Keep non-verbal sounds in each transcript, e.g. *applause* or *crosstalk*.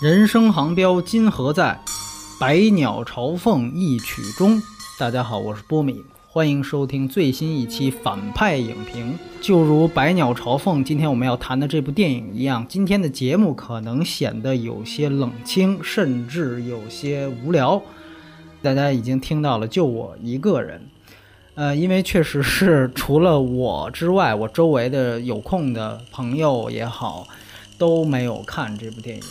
人生航标今何在？百鸟朝凤一曲终。大家好，我是波米，欢迎收听最新一期反派影评。就如《百鸟朝凤》今天我们要谈的这部电影一样，今天的节目可能显得有些冷清，甚至有些无聊。大家已经听到了，就我一个人。呃，因为确实是除了我之外，我周围的有空的朋友也好，都没有看这部电影。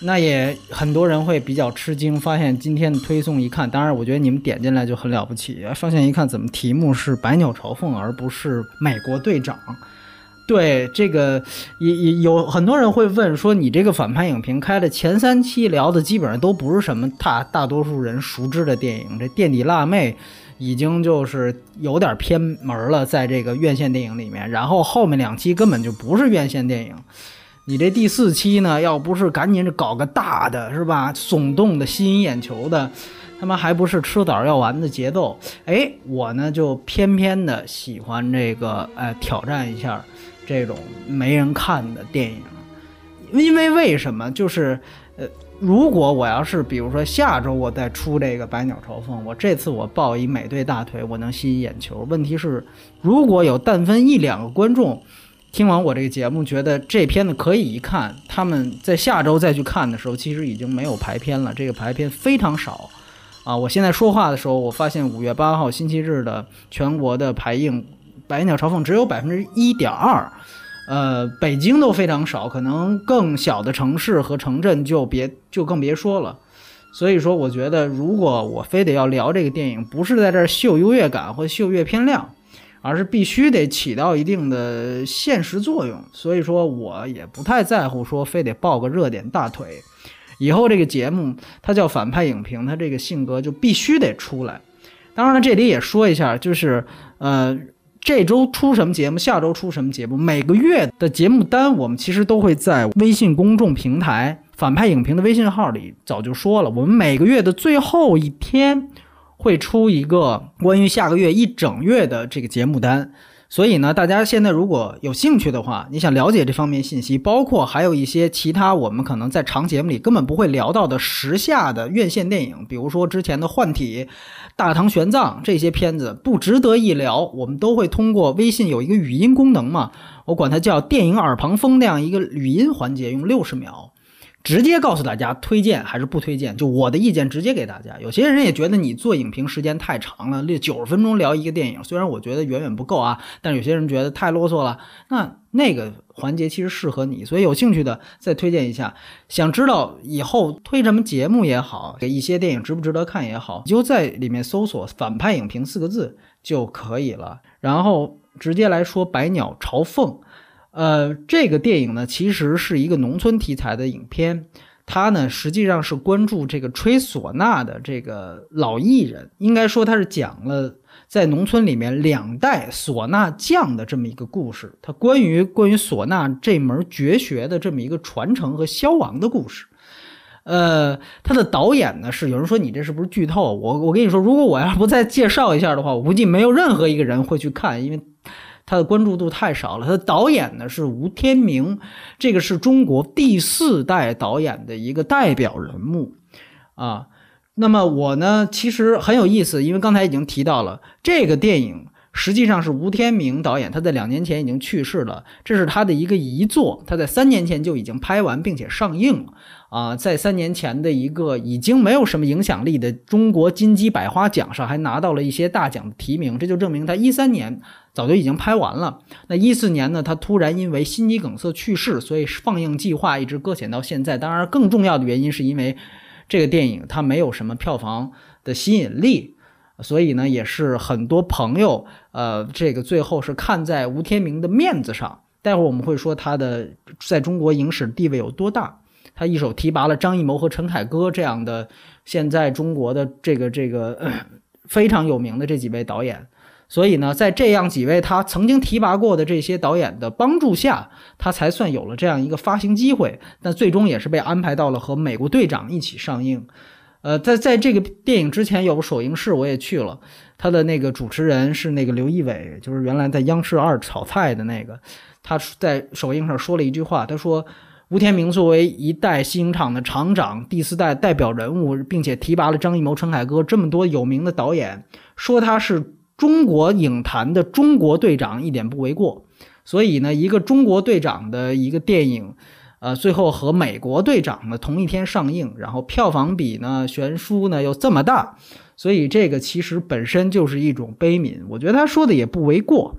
那也很多人会比较吃惊，发现今天的推送一看，当然我觉得你们点进来就很了不起，发现一看怎么题目是《百鸟朝凤》而不是《美国队长》。对这个也也 *laughs* 有很多人会问说，你这个反派影评开的前三期聊的基本上都不是什么大大多数人熟知的电影，这垫底辣妹已经就是有点偏门了，在这个院线电影里面，然后后面两期根本就不是院线电影。你这第四期呢，要不是赶紧搞个大的，是吧？耸动的、吸引眼球的，他妈还不是吃早要完的节奏？哎，我呢就偏偏的喜欢这个，哎，挑战一下这种没人看的电影。因为为什么？就是，呃，如果我要是比如说下周我再出这个《百鸟朝凤》，我这次我抱一美队大腿，我能吸引眼球。问题是，如果有但分一两个观众。听完我这个节目，觉得这片子可以一看。他们在下周再去看的时候，其实已经没有排片了。这个排片非常少啊！我现在说话的时候，我发现五月八号星期日的全国的排映《百鸟朝凤》只有百分之一点二，呃，北京都非常少，可能更小的城市和城镇就别就更别说了。所以说，我觉得如果我非得要聊这个电影，不是在这儿秀优越感或秀阅片量。而是必须得起到一定的现实作用，所以说我也不太在乎说非得抱个热点大腿。以后这个节目它叫反派影评，它这个性格就必须得出来。当然了，这里也说一下，就是呃，这周出什么节目，下周出什么节目，每个月的节目单我们其实都会在微信公众平台反派影评的微信号里早就说了，我们每个月的最后一天。会出一个关于下个月一整月的这个节目单，所以呢，大家现在如果有兴趣的话，你想了解这方面信息，包括还有一些其他我们可能在长节目里根本不会聊到的时下的院线电影，比如说之前的《幻体》《大唐玄奘》这些片子不值得一聊，我们都会通过微信有一个语音功能嘛，我管它叫电影耳旁风那样一个语音环节，用六十秒。直接告诉大家推荐还是不推荐，就我的意见直接给大家。有些人也觉得你做影评时间太长了，六九十分钟聊一个电影，虽然我觉得远远不够啊，但有些人觉得太啰嗦了。那那个环节其实适合你，所以有兴趣的再推荐一下。想知道以后推什么节目也好，给一些电影值不值得看也好，你就在里面搜索“反派影评”四个字就可以了。然后直接来说《百鸟朝凤》。呃，这个电影呢，其实是一个农村题材的影片，它呢实际上是关注这个吹唢呐的这个老艺人，应该说它是讲了在农村里面两代唢呐匠的这么一个故事，它关于关于唢呐这门绝学的这么一个传承和消亡的故事。呃，它的导演呢是有人说你这是不是剧透？我我跟你说，如果我要不再介绍一下的话，我估计没有任何一个人会去看，因为。他的关注度太少了。他的导演呢是吴天明，这个是中国第四代导演的一个代表人物啊。那么我呢，其实很有意思，因为刚才已经提到了这个电影。实际上是吴天明导演，他在两年前已经去世了，这是他的一个遗作。他在三年前就已经拍完并且上映了啊，在三年前的一个已经没有什么影响力的中国金鸡百花奖上还拿到了一些大奖的提名，这就证明他一三年早就已经拍完了。那一四年呢，他突然因为心肌梗塞去世，所以放映计划一直搁浅到现在。当然，更重要的原因是因为这个电影它没有什么票房的吸引力。所以呢，也是很多朋友，呃，这个最后是看在吴天明的面子上。待会儿我们会说他的在中国影史地位有多大。他一手提拔了张艺谋和陈凯歌这样的现在中国的这个这个非常有名的这几位导演。所以呢，在这样几位他曾经提拔过的这些导演的帮助下，他才算有了这样一个发行机会。但最终也是被安排到了和《美国队长》一起上映。呃，在在这个电影之前有个首映式，我也去了。他的那个主持人是那个刘仪伟，就是原来在央视二炒菜的那个。他在首映上说了一句话，他说：“吴天明作为一代西影厂的厂长，第四代代表人物，并且提拔了张艺谋、陈凯歌这么多有名的导演，说他是中国影坛的中国队长一点不为过。所以呢，一个中国队长的一个电影，呃，最后和美国队长呢同一天上映，然后票房比呢悬殊呢又这么大，所以这个其实本身就是一种悲悯。我觉得他说的也不为过。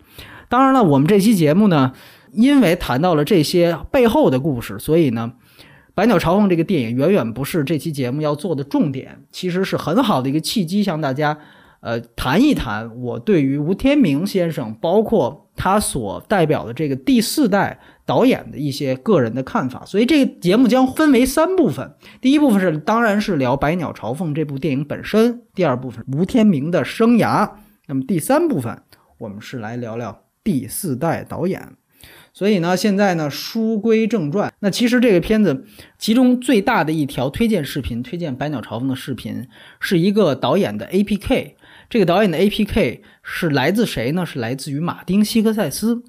当然了，我们这期节目呢。因为谈到了这些背后的故事，所以呢，《百鸟朝凤》这个电影远远不是这期节目要做的重点，其实是很好的一个契机，向大家呃谈一谈我对于吴天明先生，包括他所代表的这个第四代导演的一些个人的看法。所以这个节目将分为三部分，第一部分是当然是聊《百鸟朝凤》这部电影本身，第二部分吴天明的生涯，那么第三部分我们是来聊聊第四代导演。所以呢，现在呢，书归正传。那其实这个片子，其中最大的一条推荐视频，推荐《百鸟朝凤》的视频，是一个导演的 APK。这个导演的 APK 是来自谁呢？是来自于马丁·西克塞斯，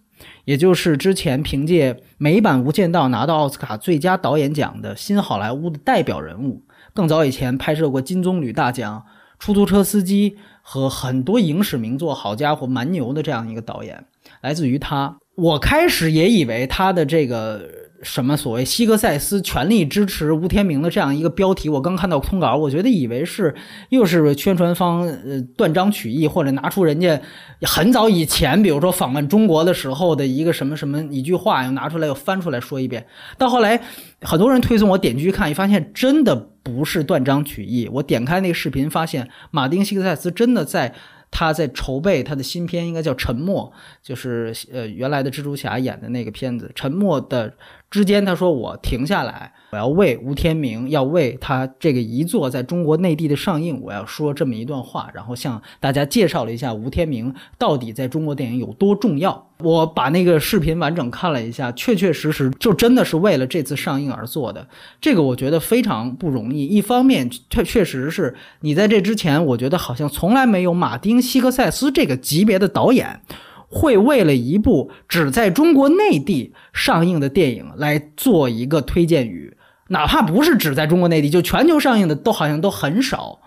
也就是之前凭借《美版无间道》拿到奥斯卡最佳导演奖的新好莱坞的代表人物。更早以前拍摄过金棕榈大奖、出租车司机和很多影史名作，好家伙，蛮牛的这样一个导演，来自于他。我开始也以为他的这个什么所谓西格塞斯全力支持吴天明的这样一个标题，我刚看到通稿，我觉得以为是又是宣传方呃断章取义，或者拿出人家很早以前，比如说访问中国的时候的一个什么什么一句话，又拿出来又翻出来说一遍。到后来，很多人推送我点进去看，一发现真的不是断章取义。我点开那个视频，发现马丁西格塞斯真的在。他在筹备他的新片，应该叫《沉默》，就是呃原来的蜘蛛侠演的那个片子《沉默》的。之间，他说我停下来，我要为吴天明，要为他这个遗作在中国内地的上映，我要说这么一段话，然后向大家介绍了一下吴天明到底在中国电影有多重要。我把那个视频完整看了一下，确确实实就真的是为了这次上映而做的。这个我觉得非常不容易。一方面，确确实是你在这之前，我觉得好像从来没有马丁·西克塞斯这个级别的导演。会为了一部只在中国内地上映的电影来做一个推荐语，哪怕不是只在中国内地，就全球上映的都好像都很少。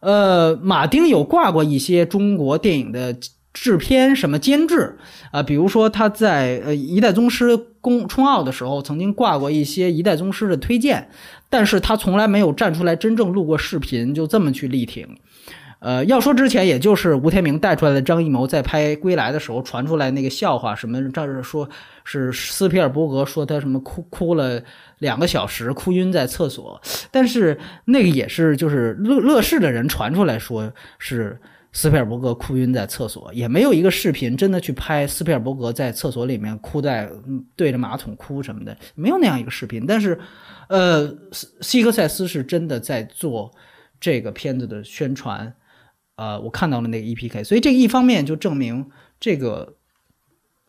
呃，马丁有挂过一些中国电影的制片什么监制啊，比如说他在呃《一代宗师》公冲奥的时候，曾经挂过一些《一代宗师》的推荐，但是他从来没有站出来真正录过视频，就这么去力挺。呃，要说之前，也就是吴天明带出来的张艺谋在拍《归来》的时候传出来那个笑话，什么这是说是斯皮尔伯格说他什么哭哭了两个小时，哭晕在厕所，但是那个也是就是乐乐视的人传出来说是斯皮尔伯格哭晕在厕所，也没有一个视频真的去拍斯皮尔伯格在厕所里面哭在对着马桶哭什么的，没有那样一个视频。但是，呃，西克塞斯是真的在做这个片子的宣传。呃，我看到了那个 EPK，所以这一方面就证明这个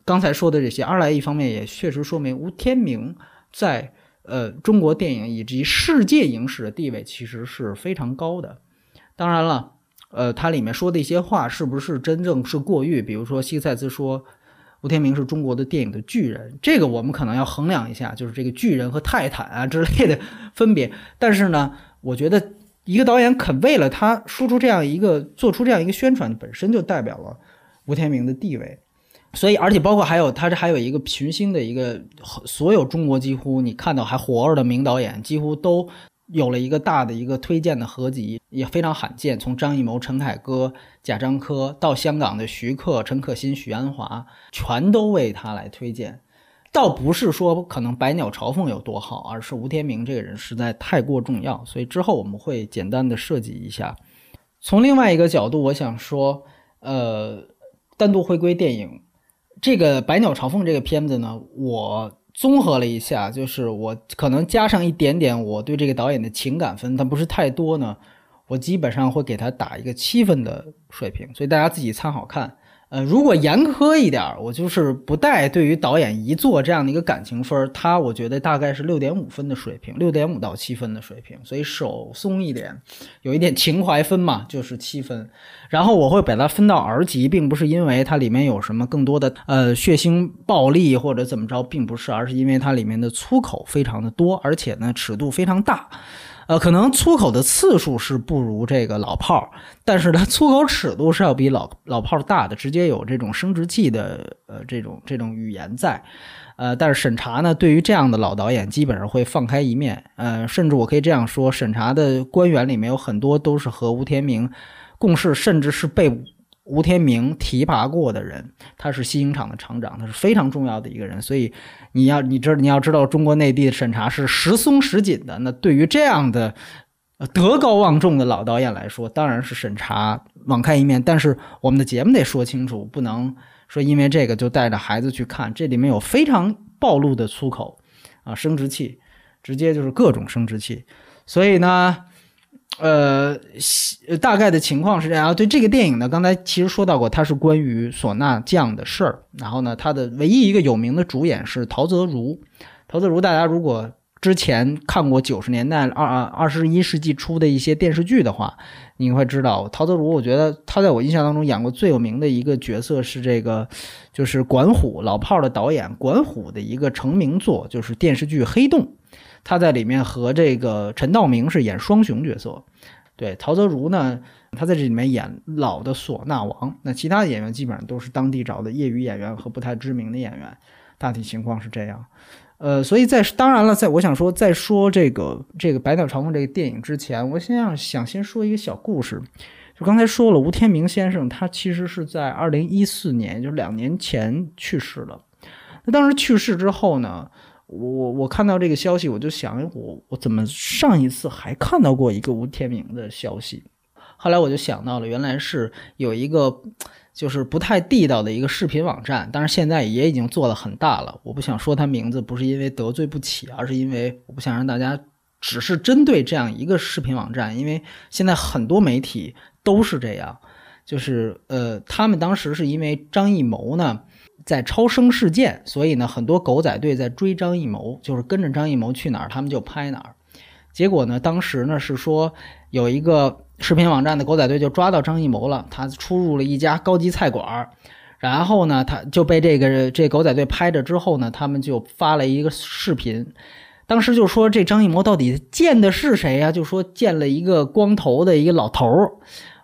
刚才说的这些；二来一方面也确实说明吴天明在呃中国电影以及世界影史的地位其实是非常高的。当然了，呃，他里面说的一些话是不是真正是过誉？比如说西塞斯说吴天明是中国的电影的巨人，这个我们可能要衡量一下，就是这个巨人和泰坦啊之类的分别。但是呢，我觉得。一个导演肯为了他输出这样一个做出这样一个宣传，本身就代表了吴天明的地位。所以，而且包括还有他这还有一个群星的一个，所有中国几乎你看到还活着的名导演，几乎都有了一个大的一个推荐的合集，也非常罕见。从张艺谋、陈凯歌、贾樟柯到香港的徐克、陈可辛、许鞍华，全都为他来推荐。倒不是说可能《百鸟朝凤》有多好，而是吴天明这个人实在太过重要，所以之后我们会简单的设计一下。从另外一个角度，我想说，呃，单独回归电影，这个《百鸟朝凤》这个片子呢，我综合了一下，就是我可能加上一点点我对这个导演的情感分，但不是太多呢，我基本上会给他打一个七分的水平，所以大家自己参考看。呃，如果严苛一点，我就是不带对于导演一作这样的一个感情分，他我觉得大概是六点五分的水平，六点五到七分的水平，所以手松一点，有一点情怀分嘛，就是七分。然后我会把它分到 R 级，并不是因为它里面有什么更多的呃血腥暴力或者怎么着，并不是，而是因为它里面的粗口非常的多，而且呢尺度非常大。呃，可能粗口的次数是不如这个老炮儿，但是它粗口尺度是要比老老炮儿大的，直接有这种生殖器的呃这种这种语言在，呃，但是审查呢，对于这样的老导演基本上会放开一面，呃，甚至我可以这样说，审查的官员里面有很多都是和吴天明共事，甚至是被。吴天明提拔过的人，他是西影厂的厂长，他是非常重要的一个人。所以你要你知你要知道，中国内地的审查是时松时紧的。那对于这样的德高望重的老导演来说，当然是审查网开一面。但是我们的节目得说清楚，不能说因为这个就带着孩子去看。这里面有非常暴露的粗口啊，生殖器，直接就是各种生殖器。所以呢。呃，大概的情况是这样。对这个电影呢，刚才其实说到过，它是关于唢呐匠的事儿。然后呢，它的唯一一个有名的主演是陶泽如。陶泽如，大家如果之前看过九十年代二二十一世纪初的一些电视剧的话，你会知道陶泽如。我觉得他在我印象当中演过最有名的一个角色是这个，就是管虎老炮儿的导演管虎的一个成名作，就是电视剧《黑洞》。他在里面和这个陈道明是演双雄角色，对陶泽如呢，他在这里面演老的唢呐王。那其他的演员基本上都是当地找的业余演员和不太知名的演员，大体情况是这样。呃，所以在当然了，在我想说，在说这个这个《百鸟朝凤》这个电影之前，我先要想先说一个小故事。就刚才说了，吴天明先生他其实是在二零一四年，就是两年前去世了。那当时去世之后呢？我我我看到这个消息，我就想，我我怎么上一次还看到过一个吴天明的消息？后来我就想到了，原来是有一个就是不太地道的一个视频网站，但是现在也已经做的很大了。我不想说他名字，不是因为得罪不起，而是因为我不想让大家只是针对这样一个视频网站，因为现在很多媒体都是这样，就是呃，他们当时是因为张艺谋呢。在超生事件，所以呢，很多狗仔队在追张艺谋，就是跟着张艺谋去哪儿，他们就拍哪儿。结果呢，当时呢是说有一个视频网站的狗仔队就抓到张艺谋了，他出入了一家高级菜馆然后呢，他就被这个这狗仔队拍着之后呢，他们就发了一个视频，当时就说这张艺谋到底见的是谁呀？就说见了一个光头的一个老头儿。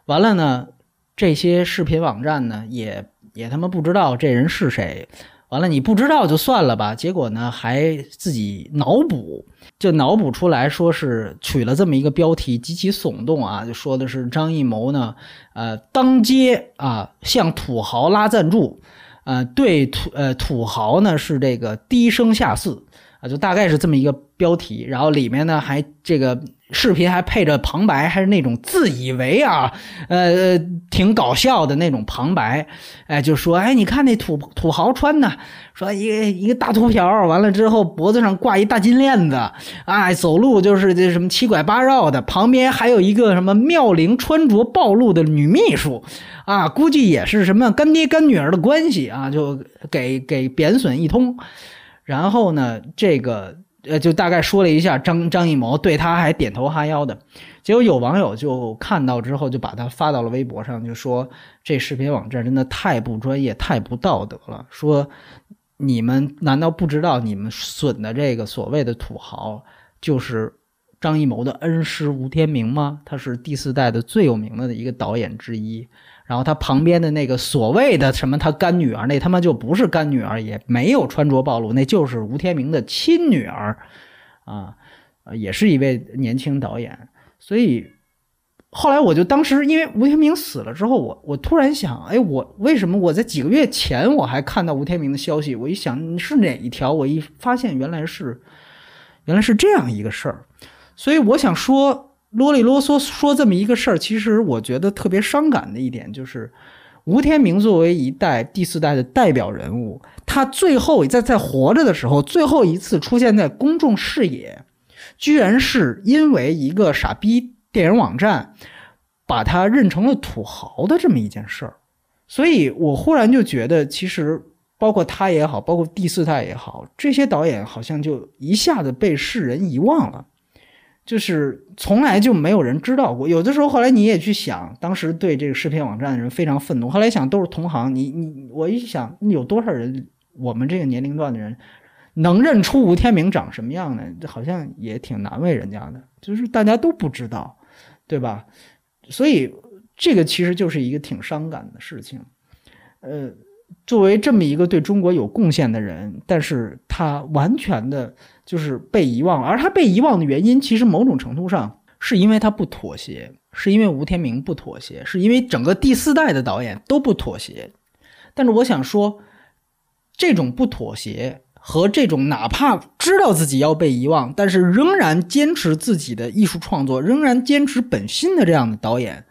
完了呢，这些视频网站呢也。也他妈不知道这人是谁，完了你不知道就算了吧。结果呢，还自己脑补，就脑补出来说是取了这么一个标题，极其耸动啊，就说的是张艺谋呢，呃，当街啊向土豪拉赞助，呃，对土呃土豪呢是这个低声下四就大概是这么一个标题，然后里面呢还这个。视频还配着旁白，还是那种自以为啊，呃，挺搞笑的那种旁白，哎，就说，哎，你看那土土豪穿的，说一个一个大秃瓢，完了之后脖子上挂一大金链子，哎，走路就是这什么七拐八绕的，旁边还有一个什么妙龄穿着暴露的女秘书，啊，估计也是什么干爹干女儿的关系啊，就给给贬损一通，然后呢，这个。呃，就大概说了一下张张艺谋对他还点头哈腰的，结果有网友就看到之后就把他发到了微博上，就说这视频网站真的太不专业、太不道德了。说你们难道不知道你们损的这个所谓的土豪就是张艺谋的恩师吴天明吗？他是第四代的最有名的一个导演之一。然后他旁边的那个所谓的什么他干女儿，那他妈就不是干女儿，也没有穿着暴露，那就是吴天明的亲女儿，啊，也是一位年轻导演。所以后来我就当时因为吴天明死了之后，我我突然想，哎，我为什么我在几个月前我还看到吴天明的消息？我一想是哪一条，我一发现原来是原来是这样一个事儿，所以我想说。啰里啰嗦说这么一个事儿，其实我觉得特别伤感的一点就是，吴天明作为一代第四代的代表人物，他最后在在活着的时候，最后一次出现在公众视野，居然是因为一个傻逼电影网站把他认成了土豪的这么一件事儿。所以我忽然就觉得，其实包括他也好，包括第四代也好，这些导演好像就一下子被世人遗忘了。就是从来就没有人知道过。有的时候，后来你也去想，当时对这个视频网站的人非常愤怒。后来想，都是同行。你你我一想，有多少人，我们这个年龄段的人能认出吴天明长什么样呢？好像也挺难为人家的。就是大家都不知道，对吧？所以这个其实就是一个挺伤感的事情。呃，作为这么一个对中国有贡献的人，但是他完全的。就是被遗忘，而他被遗忘的原因，其实某种程度上是因为他不妥协，是因为吴天明不妥协，是因为整个第四代的导演都不妥协。但是我想说，这种不妥协和这种哪怕知道自己要被遗忘，但是仍然坚持自己的艺术创作，仍然坚持本心的这样的导演，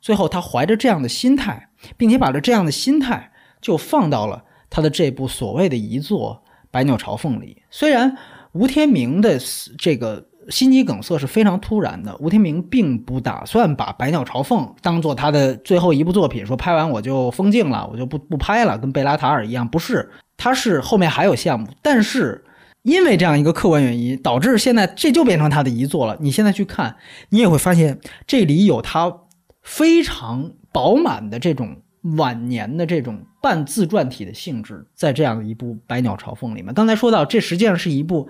最后他怀着这样的心态，并且把着这样的心态就放到了他的这部所谓的遗作《百鸟朝凤》里，虽然。吴天明的这个心肌梗塞是非常突然的。吴天明并不打算把《百鸟朝凤》当做他的最后一部作品，说拍完我就封镜了，我就不不拍了，跟贝拉塔尔一样。不是，他是后面还有项目，但是因为这样一个客观原因，导致现在这就变成他的遗作了。你现在去看，你也会发现这里有他非常饱满的这种晚年的这种。半自传体的性质，在这样一部《百鸟朝凤》里面，刚才说到，这实际上是一部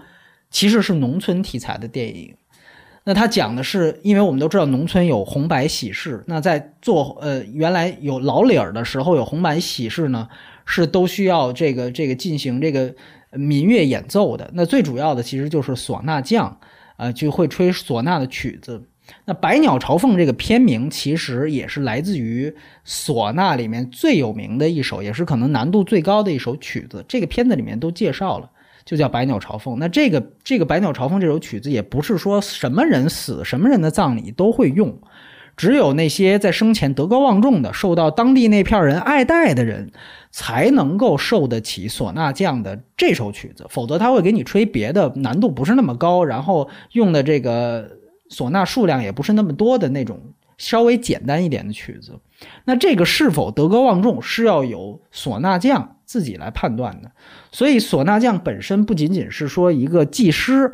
其实是农村题材的电影。那它讲的是，因为我们都知道农村有红白喜事，那在做呃原来有老理儿的时候，有红白喜事呢，是都需要这个这个进行这个民乐演奏的。那最主要的其实就是唢呐匠，呃，就会吹唢呐的曲子。那《百鸟朝凤》这个片名其实也是来自于唢呐里面最有名的一首，也是可能难度最高的一首曲子。这个片子里面都介绍了，就叫《百鸟朝凤》。那这个这个《百鸟朝凤》这首曲子也不是说什么人死、什么人的葬礼都会用，只有那些在生前德高望重的、受到当地那片人爱戴的人，才能够受得起唢呐匠的这首曲子。否则他会给你吹别的，难度不是那么高，然后用的这个。唢呐数量也不是那么多的那种稍微简单一点的曲子，那这个是否德高望重是要有唢呐匠自己来判断的。所以唢呐匠本身不仅仅是说一个技师，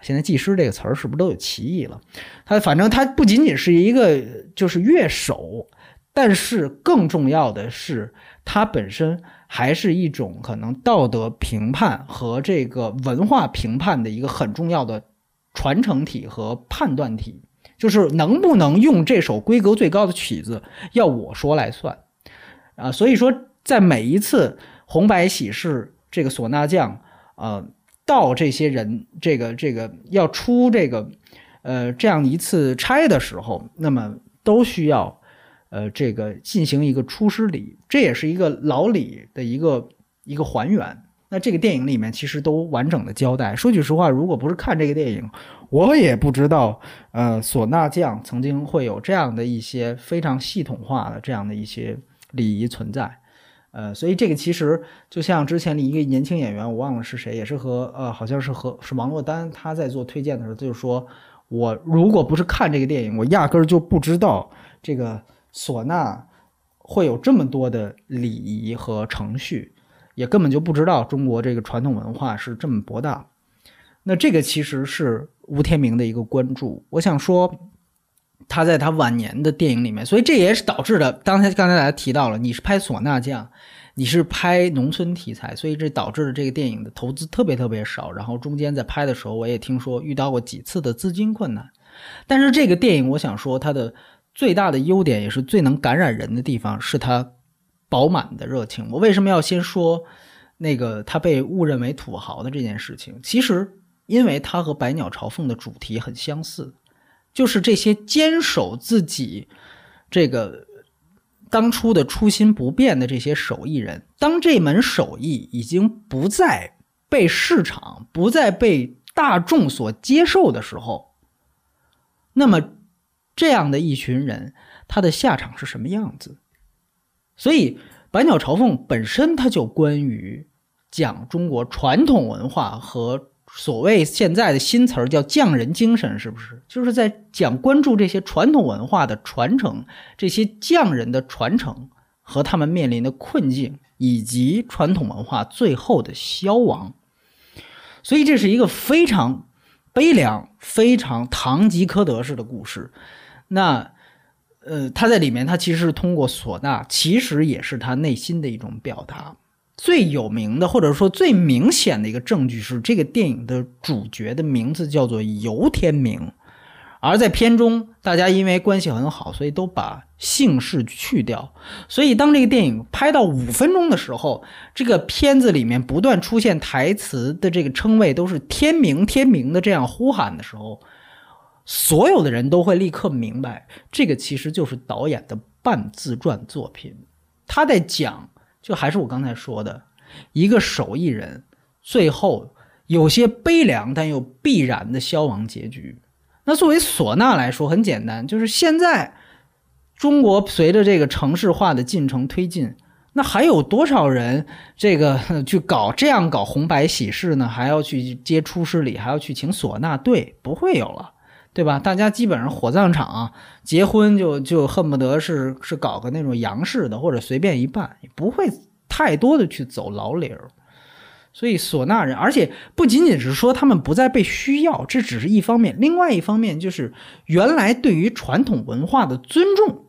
现在技师这个词儿是不是都有歧义了？他反正他不仅仅是一个就是乐手，但是更重要的是，他本身还是一种可能道德评判和这个文化评判的一个很重要的。传承体和判断体，就是能不能用这首规格最高的曲子，要我说来算，啊，所以说在每一次红白喜事，这个唢呐匠，呃，到这些人这个这个要出这个，呃，这样一次差的时候，那么都需要，呃，这个进行一个出师礼，这也是一个老礼的一个一个还原。那这个电影里面其实都完整的交代。说句实话，如果不是看这个电影，我也不知道，呃，唢呐匠曾经会有这样的一些非常系统化的这样的一些礼仪存在。呃，所以这个其实就像之前的一个年轻演员，我忘了是谁，也是和呃，好像是和是王珞丹，他在做推荐的时候，就说我如果不是看这个电影，我压根儿就不知道这个唢呐会有这么多的礼仪和程序。也根本就不知道中国这个传统文化是这么博大，那这个其实是吴天明的一个关注。我想说，他在他晚年的电影里面，所以这也是导致的。刚才刚才大家提到了，你是拍唢呐匠，你是拍农村题材，所以这导致了这个电影的投资特别特别少。然后中间在拍的时候，我也听说遇到过几次的资金困难。但是这个电影，我想说它的最大的优点，也是最能感染人的地方，是它。饱满的热情。我为什么要先说那个他被误认为土豪的这件事情？其实，因为他和《百鸟朝凤》的主题很相似，就是这些坚守自己这个当初的初心不变的这些手艺人，当这门手艺已经不再被市场、不再被大众所接受的时候，那么这样的一群人，他的下场是什么样子？所以，《百鸟朝凤》本身它就关于讲中国传统文化和所谓现在的新词儿叫匠人精神，是不是？就是在讲关注这些传统文化的传承，这些匠人的传承和他们面临的困境，以及传统文化最后的消亡。所以这是一个非常悲凉、非常堂吉诃德式的故事。那，呃，他在里面，他其实是通过唢呐，其实也是他内心的一种表达。最有名的，或者说最明显的一个证据是，这个电影的主角的名字叫做游天明。而在片中，大家因为关系很好，所以都把姓氏去掉。所以当这个电影拍到五分钟的时候，这个片子里面不断出现台词的这个称谓都是“天明天明”的这样呼喊的时候，所有的人都会立刻明白，这个其实就是导演的半自传作品。他在讲，就还是我刚才说的，一个手艺人最后有些悲凉但又必然的消亡结局。那作为唢呐来说，很简单，就是现在中国随着这个城市化的进程推进，那还有多少人这个去搞这样搞红白喜事呢？还要去接出师礼，还要去请唢呐队，不会有了，对吧？大家基本上火葬场结婚就就恨不得是是搞个那种洋式的，或者随便一办，不会太多的去走老理儿。所以唢呐人，而且不仅仅是说他们不再被需要，这只是一方面。另外一方面就是原来对于传统文化的尊重，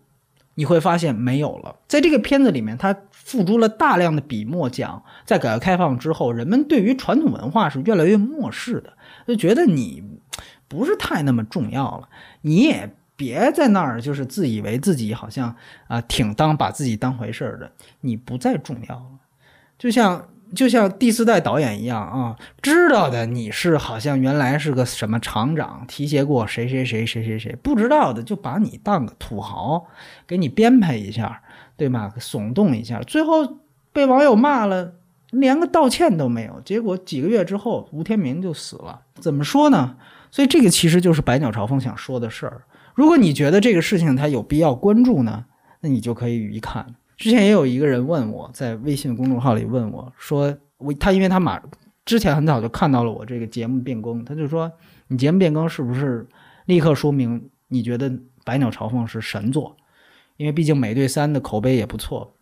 你会发现没有了。在这个片子里面，他付出了大量的笔墨，讲在改革开放之后，人们对于传统文化是越来越漠视的，就觉得你不是太那么重要了。你也别在那儿就是自以为自己好像啊挺当把自己当回事儿的，你不再重要了。就像。就像第四代导演一样啊，知道的你是好像原来是个什么厂长，提携过谁谁谁谁谁谁，不知道的就把你当个土豪，给你编排一下，对吗？耸动一下，最后被网友骂了，连个道歉都没有。结果几个月之后，吴天明就死了。怎么说呢？所以这个其实就是《百鸟朝凤》想说的事儿。如果你觉得这个事情它有必要关注呢，那你就可以一看。之前也有一个人问我在微信公众号里问我说，我他因为他马之前很早就看到了我这个节目变更，他就说你节目变更是不是立刻说明你觉得《百鸟朝凤》是神作？因为毕竟《美队三》的口碑也不错。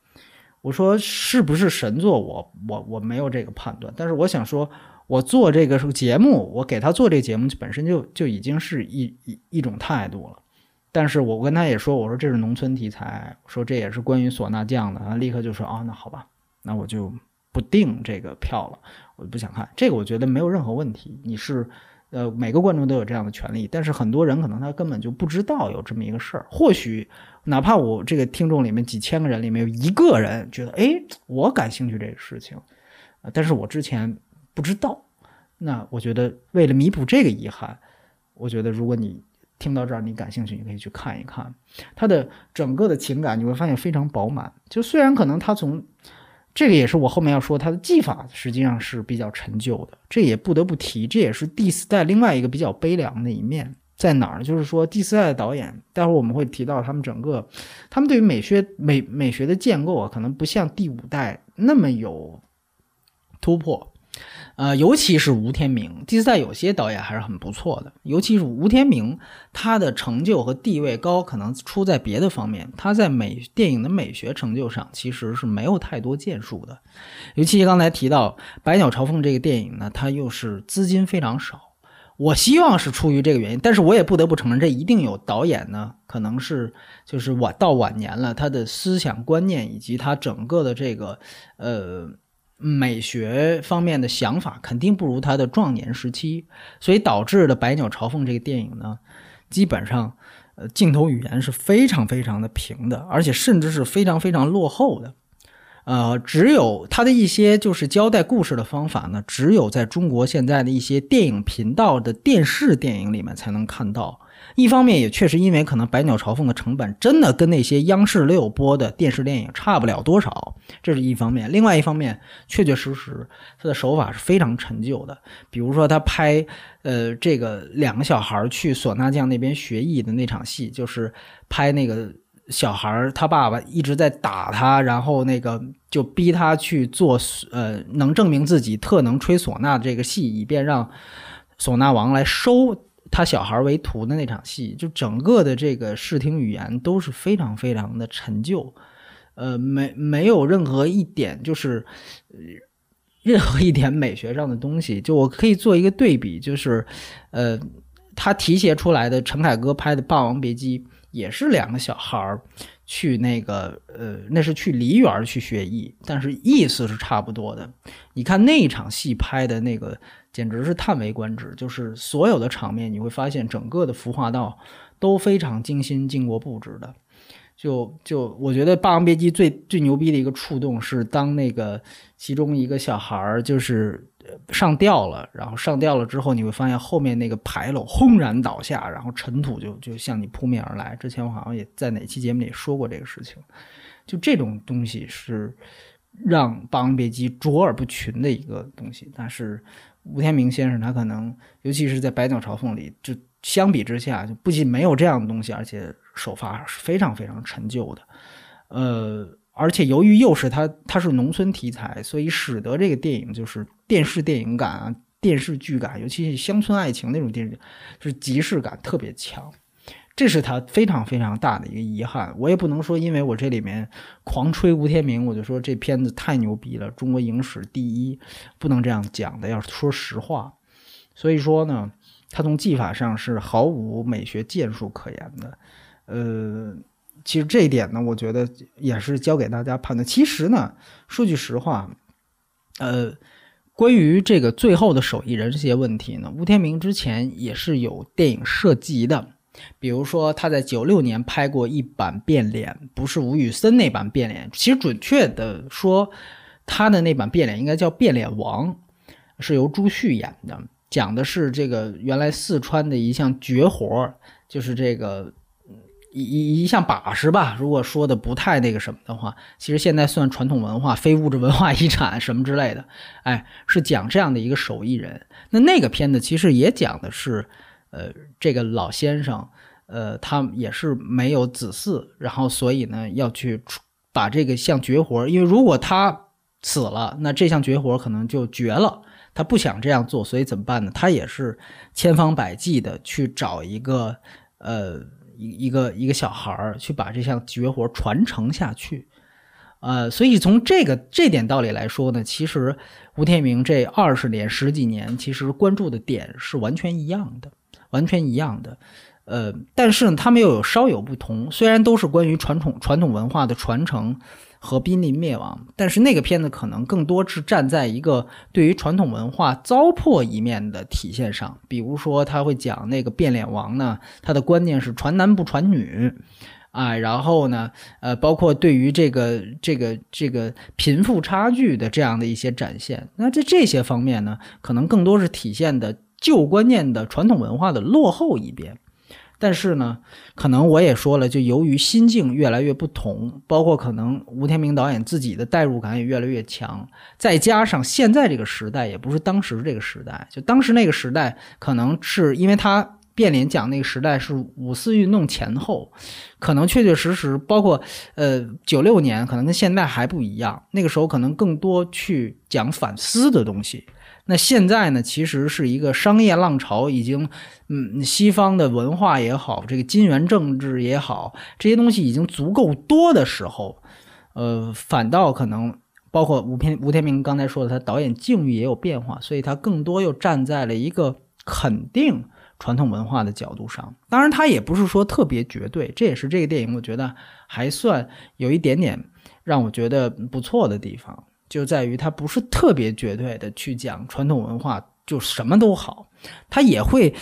我说是不是神作？我我我没有这个判断，但是我想说，我做这个节目，我给他做这节目本身就就已经是一一一种态度了。但是我跟他也说，我说这是农村题材，说这也是关于唢呐匠的，他立刻就说啊，那好吧，那我就不订这个票了，我不想看这个，我觉得没有任何问题。你是，呃，每个观众都有这样的权利，但是很多人可能他根本就不知道有这么一个事儿。或许哪怕我这个听众里面几千个人里面有一个人觉得，哎，我感兴趣这个事情，但是我之前不知道，那我觉得为了弥补这个遗憾，我觉得如果你。听到这儿，你感兴趣，你可以去看一看他的整个的情感，你会发现非常饱满。就虽然可能他从这个也是我后面要说他的技法实际上是比较陈旧的，这也不得不提，这也是第四代另外一个比较悲凉的一面在哪儿？就是说第四代的导演，待会儿我们会提到他们整个，他们对于美学美美学的建构啊，可能不像第五代那么有突破。呃，尤其是吴天明，第四代有些导演还是很不错的。尤其是吴天明，他的成就和地位高，可能出在别的方面。他在美电影的美学成就上，其实是没有太多建树的。尤其刚才提到《百鸟朝凤》这个电影呢，它又是资金非常少。我希望是出于这个原因，但是我也不得不承认，这一定有导演呢，可能是就是晚到晚年了，他的思想观念以及他整个的这个呃。美学方面的想法肯定不如他的壮年时期，所以导致的《百鸟朝凤》这个电影呢，基本上，呃，镜头语言是非常非常的平的，而且甚至是非常非常落后的。呃，只有他的一些就是交代故事的方法呢，只有在中国现在的一些电影频道的电视电影里面才能看到。一方面也确实因为可能《百鸟朝凤》的成本真的跟那些央视六播的电视电影差不了多少，这是一方面。另外一方面，确确实实他的手法是非常陈旧的。比如说他拍，呃，这个两个小孩去唢呐匠那边学艺的那场戏，就是拍那个小孩他爸爸一直在打他，然后那个就逼他去做，呃，能证明自己特能吹唢呐这个戏，以便让唢呐王来收。他小孩为徒的那场戏，就整个的这个视听语言都是非常非常的陈旧，呃，没没有任何一点就是 *laughs* 任何一点美学上的东西。就我可以做一个对比，就是呃，他提携出来的陈凯歌拍的《霸王别姬》，也是两个小孩儿。去那个呃，那是去梨园去学艺，但是意思是差不多的。你看那一场戏拍的那个，简直是叹为观止。就是所有的场面，你会发现整个的服化道都非常精心经过布置的。就就我觉得《霸王别姬》最最牛逼的一个触动是，当那个其中一个小孩儿就是上吊了，然后上吊了之后，你会发现后面那个牌楼轰然倒下，然后尘土就就向你扑面而来。之前我好像也在哪期节目里说过这个事情。就这种东西是让《霸王别姬》卓尔不群的一个东西，但是吴天明先生他可能，尤其是在《百鸟朝凤》里，就相比之下，就不仅没有这样的东西，而且。手法是非常非常陈旧的，呃，而且由于又是它它是农村题材，所以使得这个电影就是电视电影感啊，电视剧感，尤其是乡村爱情那种电视，就是即视感特别强，这是他非常非常大的一个遗憾。我也不能说因为我这里面狂吹吴天明，我就说这片子太牛逼了，中国影史第一，不能这样讲的。要说实话，所以说呢，他从技法上是毫无美学建树可言的。呃，其实这一点呢，我觉得也是交给大家判断。其实呢，说句实话，呃，关于这个最后的手艺人这些问题呢，吴天明之前也是有电影涉及的。比如说，他在九六年拍过一版《变脸》，不是吴宇森那版《变脸》，其实准确的说，他的那版《变脸》应该叫《变脸王》，是由朱旭演的，讲的是这个原来四川的一项绝活，就是这个。一一一项把式吧，如果说的不太那个什么的话，其实现在算传统文化、非物质文化遗产什么之类的。哎，是讲这样的一个手艺人。那那个片子其实也讲的是，呃，这个老先生，呃，他也是没有子嗣，然后所以呢要去把这个项绝活，因为如果他死了，那这项绝活可能就绝了。他不想这样做，所以怎么办呢？他也是千方百计的去找一个，呃。一一个一个小孩儿去把这项绝活传承下去，呃，所以从这个这点道理来说呢，其实吴天明这二十年十几年，其实关注的点是完全一样的，完全一样的，呃，但是呢，他们又有稍有不同，虽然都是关于传统传统文化的传承。和濒临灭亡，但是那个片子可能更多是站在一个对于传统文化糟粕一面的体现上，比如说他会讲那个变脸王呢，他的观念是传男不传女，啊，然后呢，呃，包括对于这个这个这个贫富差距的这样的一些展现，那在这些方面呢，可能更多是体现的旧观念的传统文化的落后一边。但是呢，可能我也说了，就由于心境越来越不同，包括可能吴天明导演自己的代入感也越来越强，再加上现在这个时代也不是当时这个时代，就当时那个时代，可能是因为他变脸讲那个时代是五四运动前后，可能确确实实，包括呃九六年，可能跟现在还不一样，那个时候可能更多去讲反思的东西。那现在呢，其实是一个商业浪潮，已经，嗯，西方的文化也好，这个金元政治也好，这些东西已经足够多的时候，呃，反倒可能包括吴天吴天明刚才说的，他导演境遇也有变化，所以他更多又站在了一个肯定传统文化的角度上。当然，他也不是说特别绝对，这也是这个电影我觉得还算有一点点让我觉得不错的地方。就在于他不是特别绝对的去讲传统文化就什么都好，他也会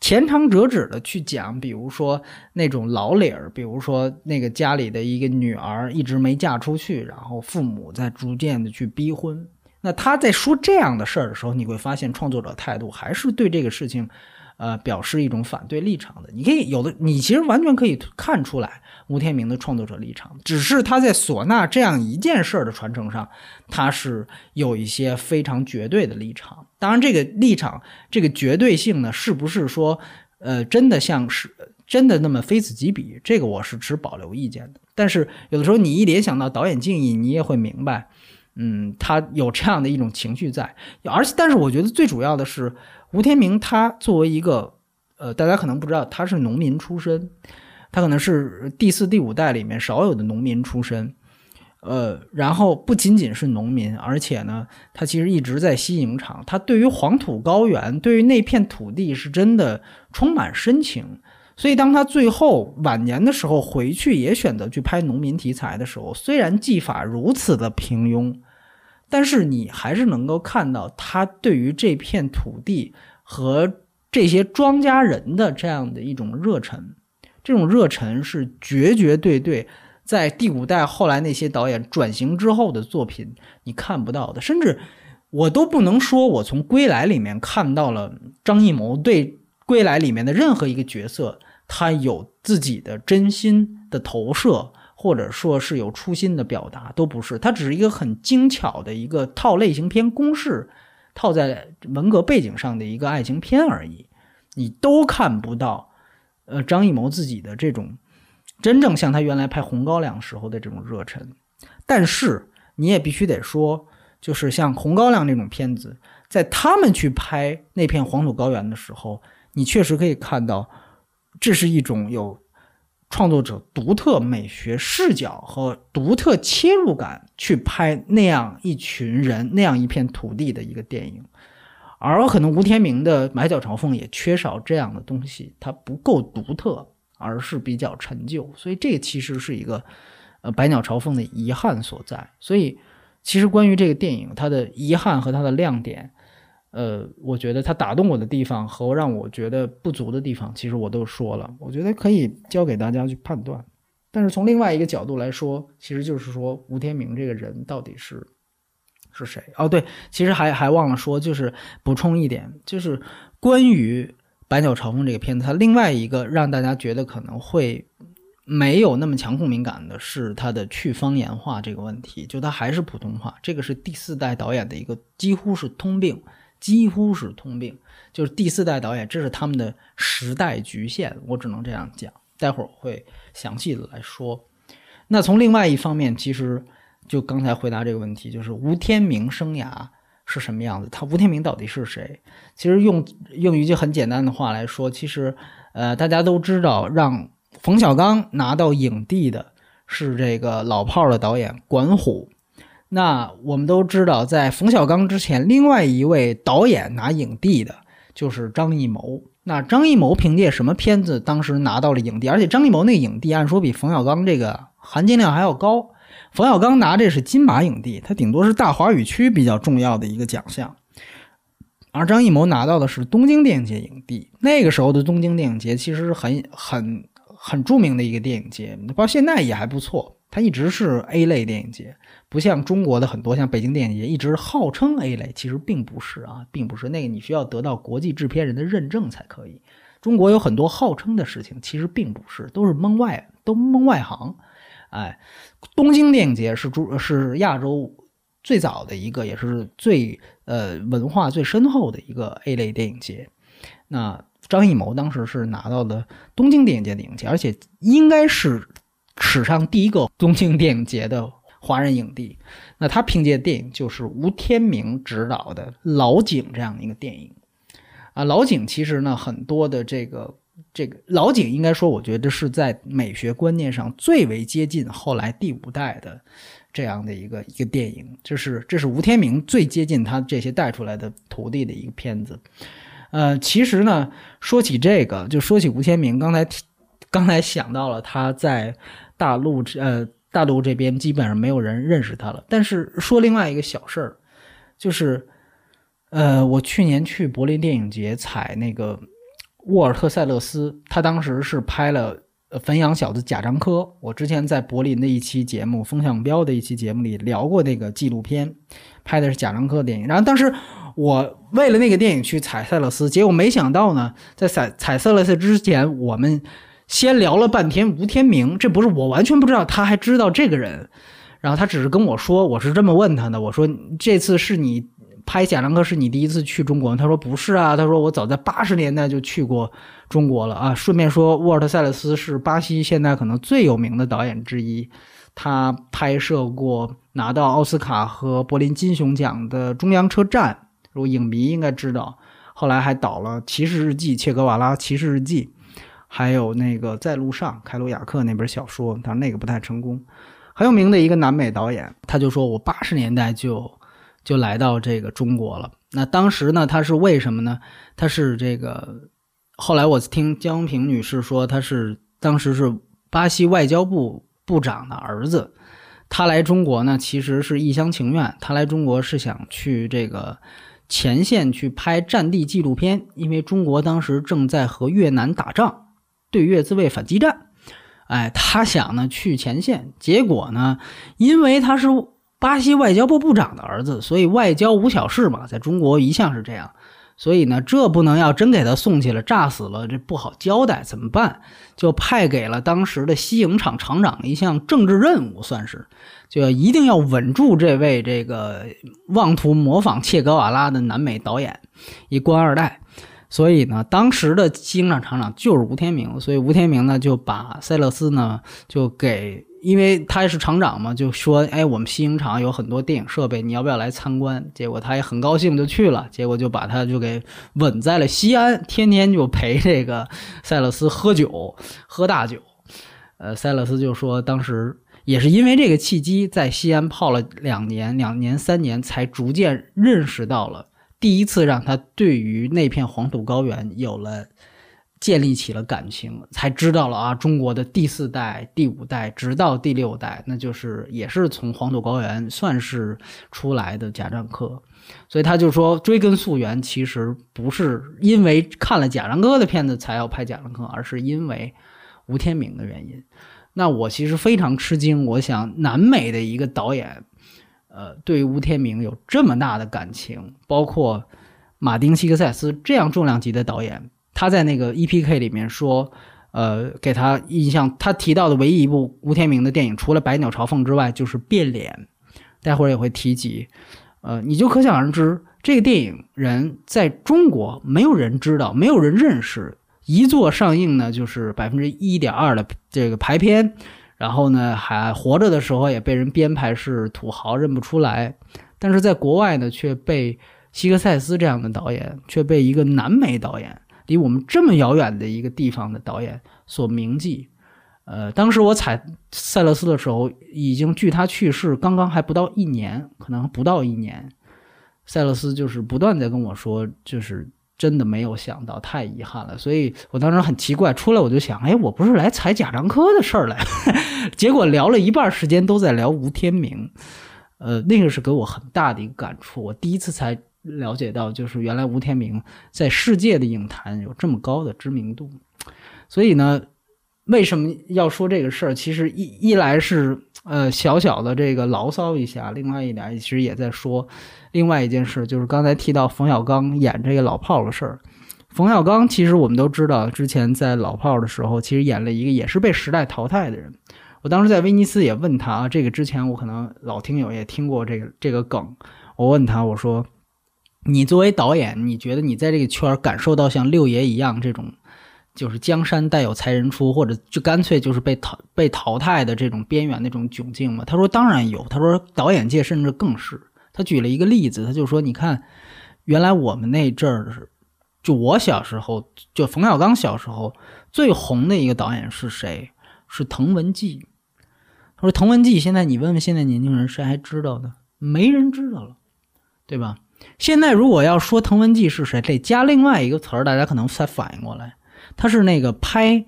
前长折指的去讲，比如说那种老理儿，比如说那个家里的一个女儿一直没嫁出去，然后父母在逐渐的去逼婚。那他在说这样的事儿的时候，你会发现创作者态度还是对这个事情，呃，表示一种反对立场的。你可以有的，你其实完全可以看出来。吴天明的创作者立场，只是他在唢呐这样一件事儿的传承上，他是有一些非常绝对的立场。当然，这个立场这个绝对性呢，是不是说，呃，真的像是真的那么非此即彼？这个我是持保留意见的。但是有的时候你一联想到导演敬意，你也会明白，嗯，他有这样的一种情绪在。而且，但是我觉得最主要的是，吴天明他作为一个，呃，大家可能不知道，他是农民出身。他可能是第四、第五代里面少有的农民出身，呃，然后不仅仅是农民，而且呢，他其实一直在西影厂，他对于黄土高原，对于那片土地是真的充满深情。所以，当他最后晚年的时候回去，也选择去拍农民题材的时候，虽然技法如此的平庸，但是你还是能够看到他对于这片土地和这些庄稼人的这样的一种热忱。这种热忱是绝绝对对。在第五代后来那些导演转型之后的作品，你看不到的，甚至我都不能说我从《归来》里面看到了张艺谋对《归来》里面的任何一个角色，他有自己的真心的投射，或者说是有初心的表达，都不是，它只是一个很精巧的一个套类型片公式，套在文革背景上的一个爱情片而已，你都看不到，呃，张艺谋自己的这种。真正像他原来拍《红高粱》时候的这种热忱，但是你也必须得说，就是像《红高粱》这种片子，在他们去拍那片黄土高原的时候，你确实可以看到，这是一种有创作者独特美学视角和独特切入感去拍那样一群人、那样一片土地的一个电影，而可能吴天明的《买脚朝凤》也缺少这样的东西，它不够独特。而是比较陈旧，所以这其实是一个，呃，百鸟朝凤的遗憾所在。所以，其实关于这个电影，它的遗憾和它的亮点，呃，我觉得他打动我的地方和让我觉得不足的地方，其实我都说了。我觉得可以交给大家去判断。但是从另外一个角度来说，其实就是说吴天明这个人到底是是谁？哦，对，其实还还忘了说，就是补充一点，就是关于。《百鸟朝凤》这个片子，它另外一个让大家觉得可能会没有那么强共鸣感的是它的去方言化这个问题，就它还是普通话，这个是第四代导演的一个几乎是通病，几乎是通病，就是第四代导演这是他们的时代局限，我只能这样讲，待会儿会详细的来说。那从另外一方面，其实就刚才回答这个问题，就是吴天明生涯。是什么样子？他吴天明到底是谁？其实用用一句很简单的话来说，其实，呃，大家都知道，让冯小刚拿到影帝的是这个老炮儿的导演管虎。那我们都知道，在冯小刚之前，另外一位导演拿影帝的就是张艺谋。那张艺谋凭借什么片子当时拿到了影帝？而且张艺谋那个影帝，按说比冯小刚这个含金量还要高。冯小刚拿这是金马影帝，他顶多是大华语区比较重要的一个奖项，而张艺谋拿到的是东京电影节影帝。那个时候的东京电影节其实很很很著名的一个电影节，包括现在也还不错。它一直是 A 类电影节，不像中国的很多像北京电影节一直号称 A 类，其实并不是啊，并不是那个你需要得到国际制片人的认证才可以。中国有很多号称的事情，其实并不是，都是蒙外，都蒙外行。哎，东京电影节是中是亚洲最早的一个，也是最呃文化最深厚的一个 A 类电影节。那张艺谋当时是拿到了东京电影节的影节，而且应该是史上第一个东京电影节的华人影帝。那他凭借电影就是吴天明执导的《老井》这样的一个电影。啊，《老井》其实呢，很多的这个。这个老井应该说，我觉得是在美学观念上最为接近后来第五代的这样的一个一个电影，就是这是吴天明最接近他这些带出来的徒弟的一个片子。呃，其实呢，说起这个，就说起吴天明，刚才刚才想到了他在大陆呃大陆这边基本上没有人认识他了。但是说另外一个小事儿，就是呃，我去年去柏林电影节采那个。沃尔特·塞勒斯，他当时是拍了《汾阳小子贾樟柯》。我之前在柏林的一期节目《风向标》的一期节目里聊过那个纪录片，拍的是贾樟柯的电影。然后当时我为了那个电影去采塞勒斯，结果没想到呢，在采采塞勒斯之前，我们先聊了半天吴天明。这不是我完全不知道，他还知道这个人。然后他只是跟我说，我是这么问他的，我说这次是你。拍贾樟柯是你第一次去中国？他说不是啊，他说我早在八十年代就去过中国了啊。顺便说，沃尔特·塞勒斯是巴西现在可能最有名的导演之一，他拍摄过拿到奥斯卡和柏林金熊奖的《中央车站》，如果影迷应该知道。后来还导了《骑士日记》，切格瓦拉《骑士日记》，还有那个《在路上》，凯鲁亚克那本小说，但那个不太成功。很有名的一个南美导演，他就说我八十年代就就来到这个中国了。那当时呢，他是为什么呢？他是这个，后来我听江平女士说，他是当时是巴西外交部部长的儿子。他来中国呢，其实是一厢情愿。他来中国是想去这个前线去拍战地纪录片，因为中国当时正在和越南打仗，对越自卫反击战。哎，他想呢去前线，结果呢，因为他是巴西外交部部长的儿子，所以外交无小事嘛，在中国一向是这样。所以呢，这不能要真给他送去了，炸死了，这不好交代，怎么办？就派给了当时的西影厂厂长一项政治任务，算是，就一定要稳住这位这个妄图模仿切格瓦拉的南美导演，一官二代。所以呢，当时的西影厂厂长就是吴天明，所以吴天明呢就把塞勒斯呢就给。因为他是厂长嘛，就说：“哎，我们西影厂有很多电影设备，你要不要来参观？”结果他也很高兴，就去了。结果就把他就给稳在了西安，天天就陪这个塞勒斯喝酒，喝大酒。呃，塞勒斯就说，当时也是因为这个契机，在西安泡了两年、两年、三年，才逐渐认识到了，第一次让他对于那片黄土高原有了。建立起了感情，才知道了啊，中国的第四代、第五代，直到第六代，那就是也是从黄土高原算是出来的贾樟柯，所以他就说追根溯源，其实不是因为看了贾樟柯的片子才要拍贾樟柯，而是因为吴天明的原因。那我其实非常吃惊，我想南美的一个导演，呃，对于吴天明有这么大的感情，包括马丁·西克塞斯这样重量级的导演。他在那个 E.P.K 里面说，呃，给他印象，他提到的唯一一部吴天明的电影，除了《百鸟朝凤》之外，就是《变脸》。待会儿也会提及，呃，你就可想而知，这个电影人在中国没有人知道，没有人认识。一做上映呢，就是百分之一点二的这个排片，然后呢，还活着的时候也被人编排是土豪，认不出来。但是在国外呢，却被希克塞斯这样的导演，却被一个南美导演。离我们这么遥远的一个地方的导演所铭记，呃，当时我采塞勒斯的时候，已经距他去世刚刚还不到一年，可能不到一年。塞勒斯就是不断在跟我说，就是真的没有想到，太遗憾了。所以我当时很奇怪，出来我就想，哎，我不是来踩贾樟柯的事儿来，*laughs* 结果聊了一半时间都在聊吴天明，呃，那个是给我很大的一个感触，我第一次才。了解到，就是原来吴天明在世界的影坛有这么高的知名度，所以呢，为什么要说这个事儿？其实一一来是呃小小的这个牢骚一下，另外一点其实也在说另外一件事，就是刚才提到冯小刚演这个老炮儿的事儿。冯小刚其实我们都知道，之前在老炮儿的时候，其实演了一个也是被时代淘汰的人。我当时在威尼斯也问他啊，这个之前我可能老听友也听过这个这个梗，我问他我说。你作为导演，你觉得你在这个圈儿感受到像六爷一样这种，就是江山代有才人出，或者就干脆就是被淘被淘汰的这种边缘那种窘境吗？他说当然有。他说导演界甚至更是。他举了一个例子，他就说你看，原来我们那阵儿是，就我小时候，就冯小刚小时候最红的一个导演是谁？是滕文骥。他说滕文骥现在你问问现在年轻人谁还知道呢？没人知道了，对吧？现在如果要说滕文骥是谁，得加另外一个词儿，大家可能才反应过来，他是那个拍《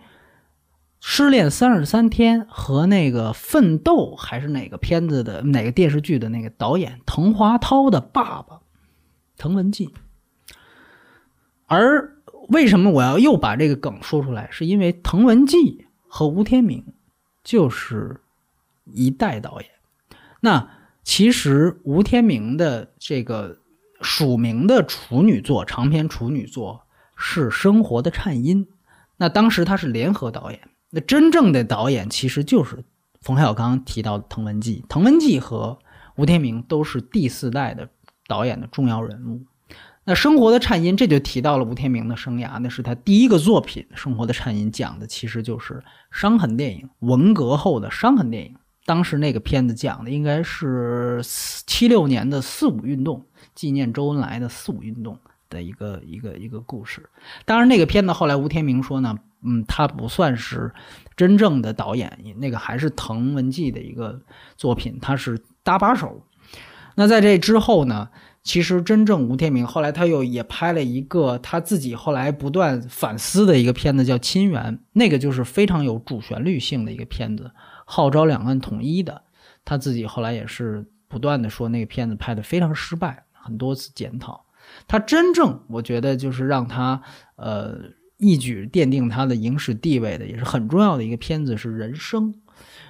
失恋三十三天》和那个《奋斗》还是哪个片子的哪个电视剧的那个导演滕华涛的爸爸，滕文骥。而为什么我要又把这个梗说出来，是因为滕文骥和吴天明就是一代导演。那其实吴天明的这个。署名的处女作长篇处女作是《生活的颤音》，那当时他是联合导演，那真正的导演其实就是冯小刚提到的滕文骥，滕文骥和吴天明都是第四代的导演的重要人物。那《生活的颤音》这就提到了吴天明的生涯，那是他第一个作品，《生活的颤音》讲的其实就是伤痕电影，文革后的伤痕电影。当时那个片子讲的应该是七六年的四五运动。纪念周恩来的四五运动的一个一个一个故事。当然，那个片子后来吴天明说呢，嗯，他不算是真正的导演，那个还是滕文骥的一个作品，他是搭把手。那在这之后呢，其实真正吴天明后来他又也拍了一个他自己后来不断反思的一个片子，叫《亲缘》，那个就是非常有主旋律性的一个片子，号召两岸统一的。他自己后来也是不断的说那个片子拍的非常失败，很多次检讨。他真正我觉得就是让他呃一举奠定他的影史地位的，也是很重要的一个片子是《人生》。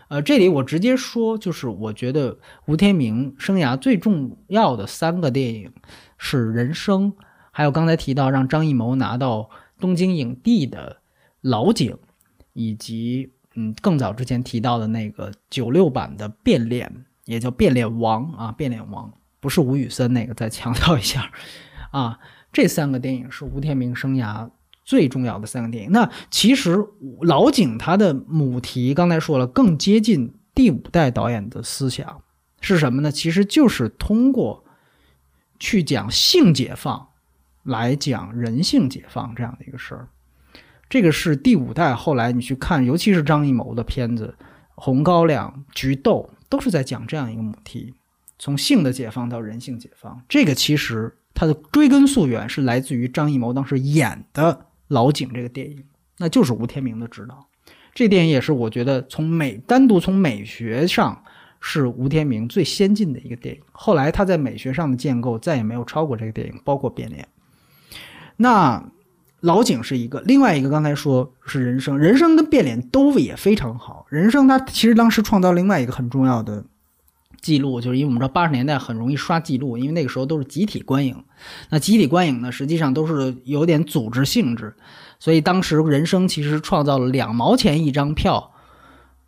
呃，这里我直接说，就是我觉得吴天明生涯最重要的三个电影是《人生》，还有刚才提到让张艺谋拿到东京影帝的《老井》，以及嗯更早之前提到的那个九六版的《变脸》，也叫《变脸王》啊，《变脸王》不是吴宇森那个，再强调一下啊，这三个电影是吴天明生涯。最重要的三个电影，那其实老井他的母题刚才说了，更接近第五代导演的思想是什么呢？其实就是通过去讲性解放，来讲人性解放这样的一个事儿。这个是第五代后来你去看，尤其是张艺谋的片子，《红高粱》《菊豆》都是在讲这样一个母题，从性的解放到人性解放。这个其实它的追根溯源是来自于张艺谋当时演的。老井这个电影，那就是吴天明的指导。这电影也是我觉得从美单独从美学上是吴天明最先进的一个电影。后来他在美学上的建构再也没有超过这个电影，包括变脸。那老井是一个，另外一个刚才说是人生，人生跟变脸都也非常好。人生他其实当时创造另外一个很重要的。记录就是因为我们知道八十年代很容易刷记录，因为那个时候都是集体观影。那集体观影呢，实际上都是有点组织性质，所以当时人生其实创造了两毛钱一张票，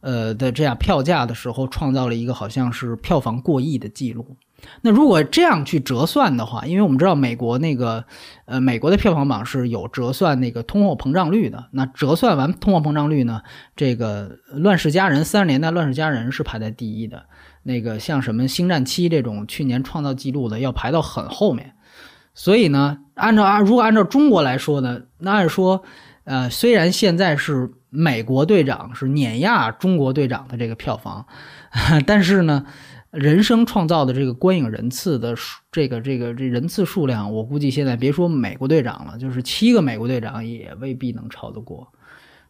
呃的这样票价的时候，创造了一个好像是票房过亿的记录。那如果这样去折算的话，因为我们知道美国那个呃美国的票房榜是有折算那个通货膨胀率的，那折算完通货膨胀率呢，这个《乱世佳人》三十年代《乱世佳人》是排在第一的。那个像什么《星战七》这种去年创造记录的，要排到很后面。所以呢，按照啊，如果按照中国来说呢，那按说，呃，虽然现在是美国队长是碾压中国队长的这个票房，*laughs* 但是呢，人生创造的这个观影人次的数这个这个这人次数量，我估计现在别说美国队长了，就是七个美国队长也未必能超得过。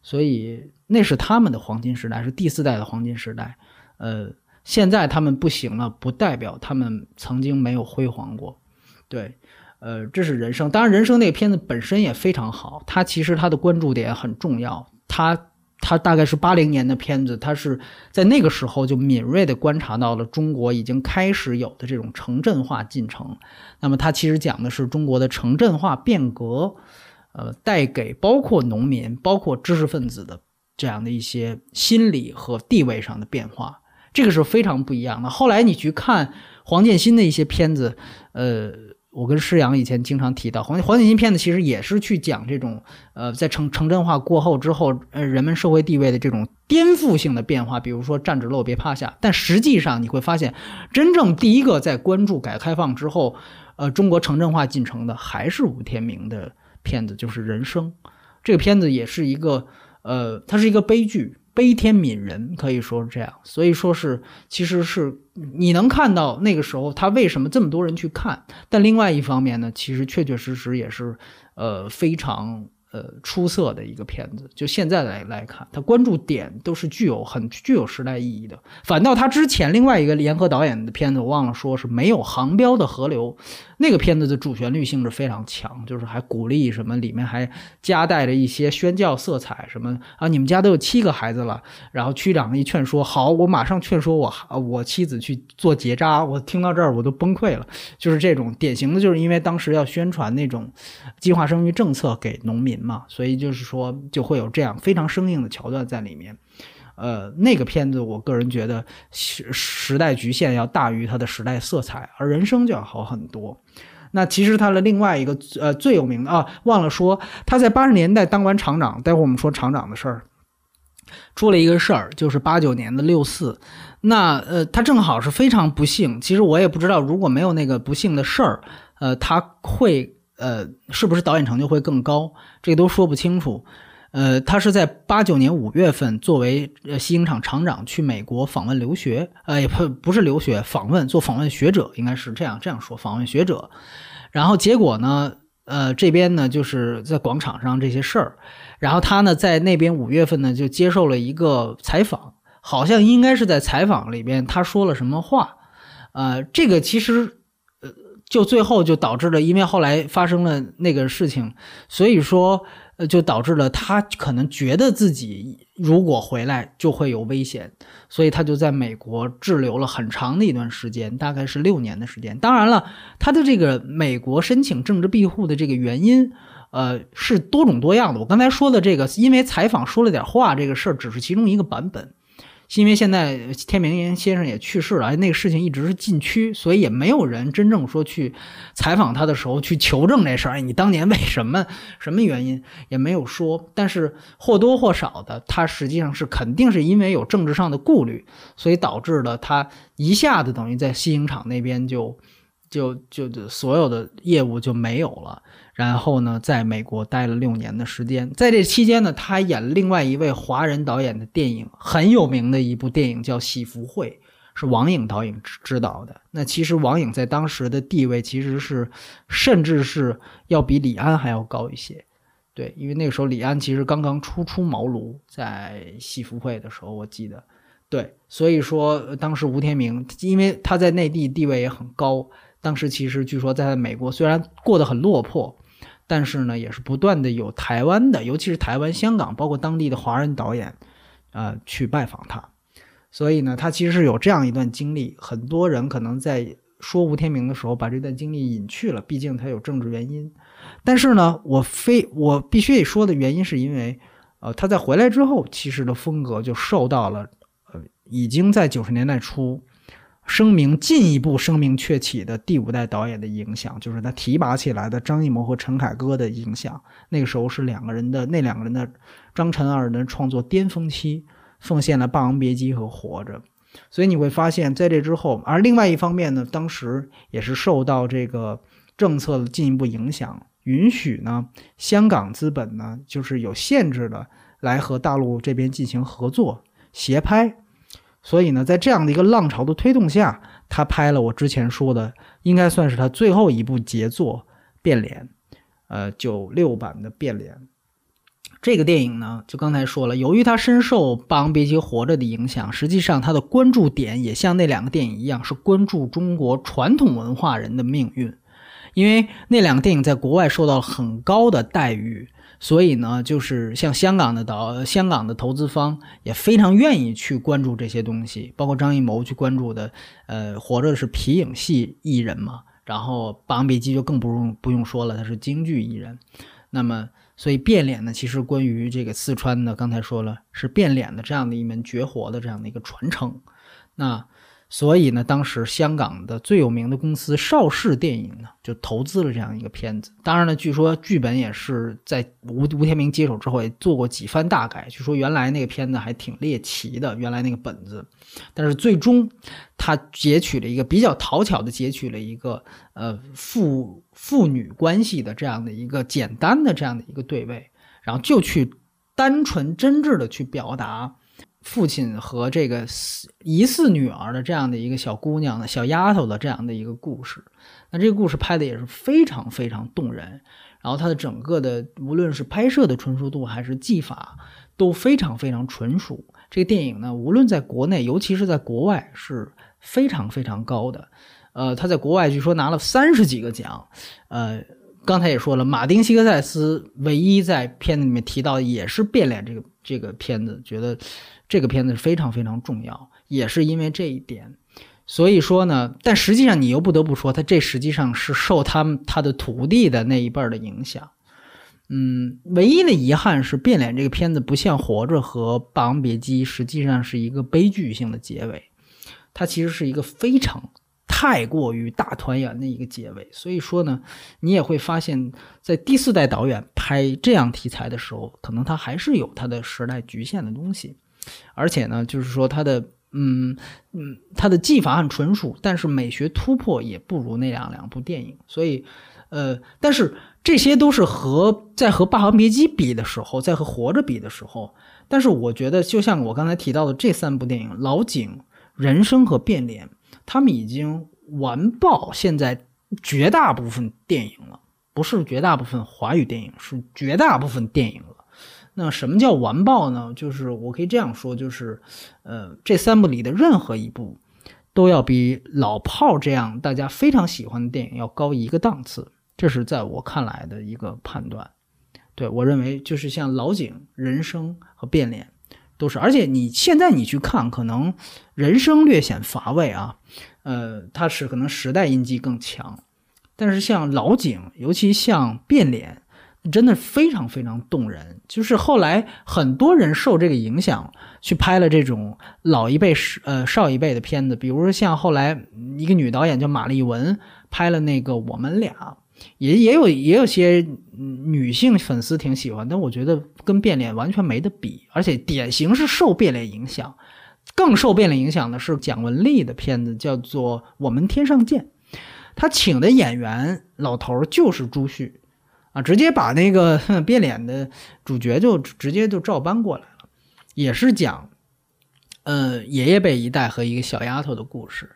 所以那是他们的黄金时代，是第四代的黄金时代，呃。现在他们不行了，不代表他们曾经没有辉煌过。对，呃，这是人生。当然，人生那个片子本身也非常好，它其实它的关注点很重要。它它大概是八零年的片子，它是在那个时候就敏锐地观察到了中国已经开始有的这种城镇化进程。那么它其实讲的是中国的城镇化变革，呃，带给包括农民、包括知识分子的这样的一些心理和地位上的变化。这个是非常不一样的。后来你去看黄建新的一些片子，呃，我跟施阳以前经常提到黄黄建新片子，其实也是去讲这种呃，在城城镇化过后之后，呃，人们社会地位的这种颠覆性的变化。比如说站直了，别趴下。但实际上你会发现，真正第一个在关注改革开放之后，呃，中国城镇化进程的，还是吴天明的片子，就是《人生》这个片子，也是一个呃，它是一个悲剧。悲天悯人可以说是这样，所以说是其实是你能看到那个时候他为什么这么多人去看，但另外一方面呢，其实确确实实也是呃非常。呃，出色的一个片子，就现在来来看，他关注点都是具有很具有时代意义的。反倒他之前另外一个联合导演的片子，我忘了说是没有航标的河流，那个片子的主旋律性质非常强，就是还鼓励什么，里面还夹带着一些宣教色彩，什么啊，你们家都有七个孩子了，然后区长一劝说，好，我马上劝说我我妻子去做结扎，我听到这儿我都崩溃了，就是这种典型的，就是因为当时要宣传那种计划生育政策给农民。嘛，所以就是说，就会有这样非常生硬的桥段在里面。呃，那个片子，我个人觉得时时代局限要大于它的时代色彩，而人生就要好很多。那其实他的另外一个呃最有名的啊，忘了说，他在八十年代当完厂长，待会儿我们说厂长的事儿，出了一个事儿，就是八九年的六四。那呃，他正好是非常不幸。其实我也不知道，如果没有那个不幸的事儿，呃，他会。呃，是不是导演成就会更高？这都说不清楚。呃，他是在八九年五月份作为呃西影厂厂长去美国访问留学，呃，也不不是留学访问，做访问学者，应该是这样这样说，访问学者。然后结果呢，呃，这边呢就是在广场上这些事儿，然后他呢在那边五月份呢就接受了一个采访，好像应该是在采访里边他说了什么话，呃，这个其实。就最后就导致了，因为后来发生了那个事情，所以说，呃，就导致了他可能觉得自己如果回来就会有危险，所以他就在美国滞留了很长的一段时间，大概是六年的时间。当然了，他的这个美国申请政治庇护的这个原因，呃，是多种多样的。我刚才说的这个，因为采访说了点话这个事儿，只是其中一个版本。是因为现在天明先生也去世了，那个事情一直是禁区，所以也没有人真正说去采访他的时候去求证这事儿。哎，你当年为什么 *laughs* 什么原因也没有说，但是或多或少的，他实际上是肯定是因为有政治上的顾虑，所以导致了他一下子等于在西影厂那边就就就就所有的业务就没有了。然后呢，在美国待了六年的时间，在这期间呢，他演另外一位华人导演的电影，很有名的一部电影叫《喜福会》，是王颖导演执导的。那其实王颖在当时的地位其实是，甚至是要比李安还要高一些。对，因为那个时候李安其实刚刚初出茅庐，在《喜福会》的时候，我记得。对，所以说当时吴天明，因为他在内地地位也很高，当时其实据说在美国虽然过得很落魄。但是呢，也是不断的有台湾的，尤其是台湾、香港，包括当地的华人导演，呃，去拜访他。所以呢，他其实是有这样一段经历。很多人可能在说吴天明的时候，把这段经历隐去了，毕竟他有政治原因。但是呢，我非我必须得说的原因，是因为，呃，他在回来之后，其实的风格就受到了，呃，已经在九十年代初。声名进一步声名鹊起的第五代导演的影响，就是他提拔起来的张艺谋和陈凯歌的影响。那个时候是两个人的那两个人的张陈二人的创作巅峰期，奉献了《霸王别姬》和《活着》。所以你会发现，在这之后，而另外一方面呢，当时也是受到这个政策的进一步影响，允许呢香港资本呢就是有限制的来和大陆这边进行合作协拍。所以呢，在这样的一个浪潮的推动下，他拍了我之前说的，应该算是他最后一部杰作《变脸》，呃，九六版的《变脸》。这个电影呢，就刚才说了，由于他深受《霸王别姬》《活着》的影响，实际上他的关注点也像那两个电影一样，是关注中国传统文化人的命运，因为那两个电影在国外受到了很高的待遇。所以呢，就是像香港的导、香港的投资方也非常愿意去关注这些东西，包括张艺谋去关注的。呃，活着是皮影戏艺人嘛，然后《霸王别姬》就更不用不用说了，他是京剧艺人。那么，所以变脸呢，其实关于这个四川的，刚才说了是变脸的这样的一门绝活的这样的一个传承。那。所以呢，当时香港的最有名的公司邵氏电影呢，就投资了这样一个片子。当然呢，据说剧本也是在吴吴天明接手之后也做过几番大改。据说原来那个片子还挺猎奇的，原来那个本子，但是最终他截取了一个比较讨巧的截取了一个呃父父女关系的这样的一个简单的这样的一个对位，然后就去单纯真挚的去表达。父亲和这个疑似女儿的这样的一个小姑娘的小丫头的这样的一个故事，那这个故事拍的也是非常非常动人，然后它的整个的无论是拍摄的纯熟度还是技法都非常非常纯熟。这个电影呢，无论在国内，尤其是在国外是非常非常高的。呃，他在国外据说拿了三十几个奖。呃，刚才也说了，马丁·西格塞斯唯一在片子里面提到也是变脸这个这个片子，觉得。这个片子非常非常重要，也是因为这一点，所以说呢，但实际上你又不得不说，他这实际上是受他们他的徒弟的那一辈儿的影响。嗯，唯一的遗憾是《变脸》这个片子不像《活着》和《霸王别姬》，实际上是一个悲剧性的结尾，它其实是一个非常太过于大团圆的一个结尾。所以说呢，你也会发现，在第四代导演拍这样题材的时候，可能他还是有他的时代局限的东西。而且呢，就是说他的，嗯嗯，他的技法很纯熟，但是美学突破也不如那两两部电影。所以，呃，但是这些都是和在和《霸王别姬》比的时候，在和《活着》比的时候。但是我觉得，就像我刚才提到的这三部电影，《老井》、《人生》和《变脸》，他们已经完爆现在绝大部分电影了，不是绝大部分华语电影，是绝大部分电影了。那什么叫完爆呢？就是我可以这样说，就是，呃，这三部里的任何一部，都要比《老炮儿》这样大家非常喜欢的电影要高一个档次。这是在我看来的一个判断。对我认为，就是像《老井》《人生》和《变脸》，都是。而且你现在你去看，可能《人生》略显乏味啊，呃，它是可能时代印记更强。但是像《老井》，尤其像《变脸》，真的非常非常动人。就是后来很多人受这个影响，去拍了这种老一辈、呃少一辈的片子，比如说像后来一个女导演叫马丽文拍了那个《我们俩》。也也有也有些女性粉丝挺喜欢，但我觉得跟变脸完全没得比，而且典型是受变脸影响，更受变脸影响的是蒋雯丽的片子，叫做《我们天上见》，他请的演员老头就是朱旭，啊，直接把那个 *laughs* 变脸的主角就直接就照搬过来了，也是讲，呃，爷爷辈一代和一个小丫头的故事。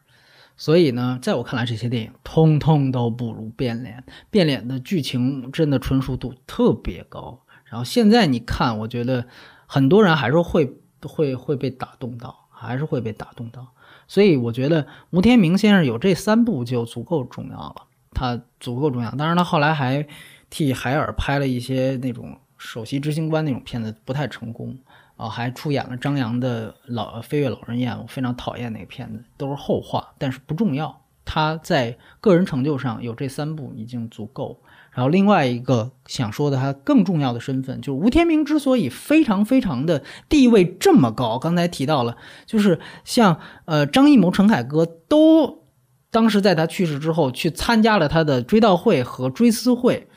所以呢，在我看来，这些电影通通都不如《变脸》。《变脸》的剧情真的纯熟度特别高。然后现在你看，我觉得很多人还是会会会被打动到，还是会被打动到。所以我觉得吴天明先生有这三部就足够重要了，他足够重要。当然，他后来还替海尔拍了一些那种首席执行官那种片子，不太成功。啊，还出演了张扬的《老飞跃老人院》，我非常讨厌那个片子，都是后话，但是不重要。他在个人成就上有这三部已经足够。然后另外一个想说的，他更重要的身份，就是吴天明之所以非常非常的地位这么高，刚才提到了，就是像呃张艺谋、陈凯歌都当时在他去世之后去参加了他的追悼会和追思会，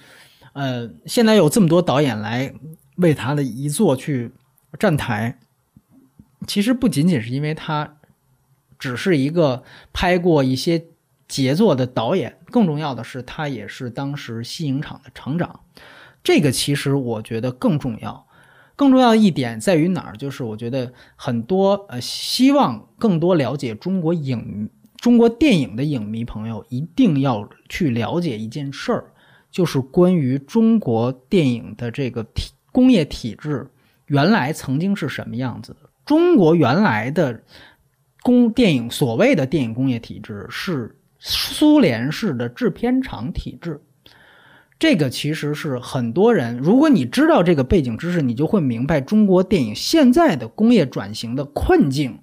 呃，现在有这么多导演来为他的遗作去。站台，其实不仅仅是因为他只是一个拍过一些杰作的导演，更重要的是他也是当时西影厂的厂长。这个其实我觉得更重要。更重要的一点在于哪儿？就是我觉得很多呃，希望更多了解中国影、中国电影的影迷朋友一定要去了解一件事儿，就是关于中国电影的这个体工业体制。原来曾经是什么样子的？中国原来的工电影所谓的电影工业体制是苏联式的制片厂体制。这个其实是很多人，如果你知道这个背景知识，你就会明白中国电影现在的工业转型的困境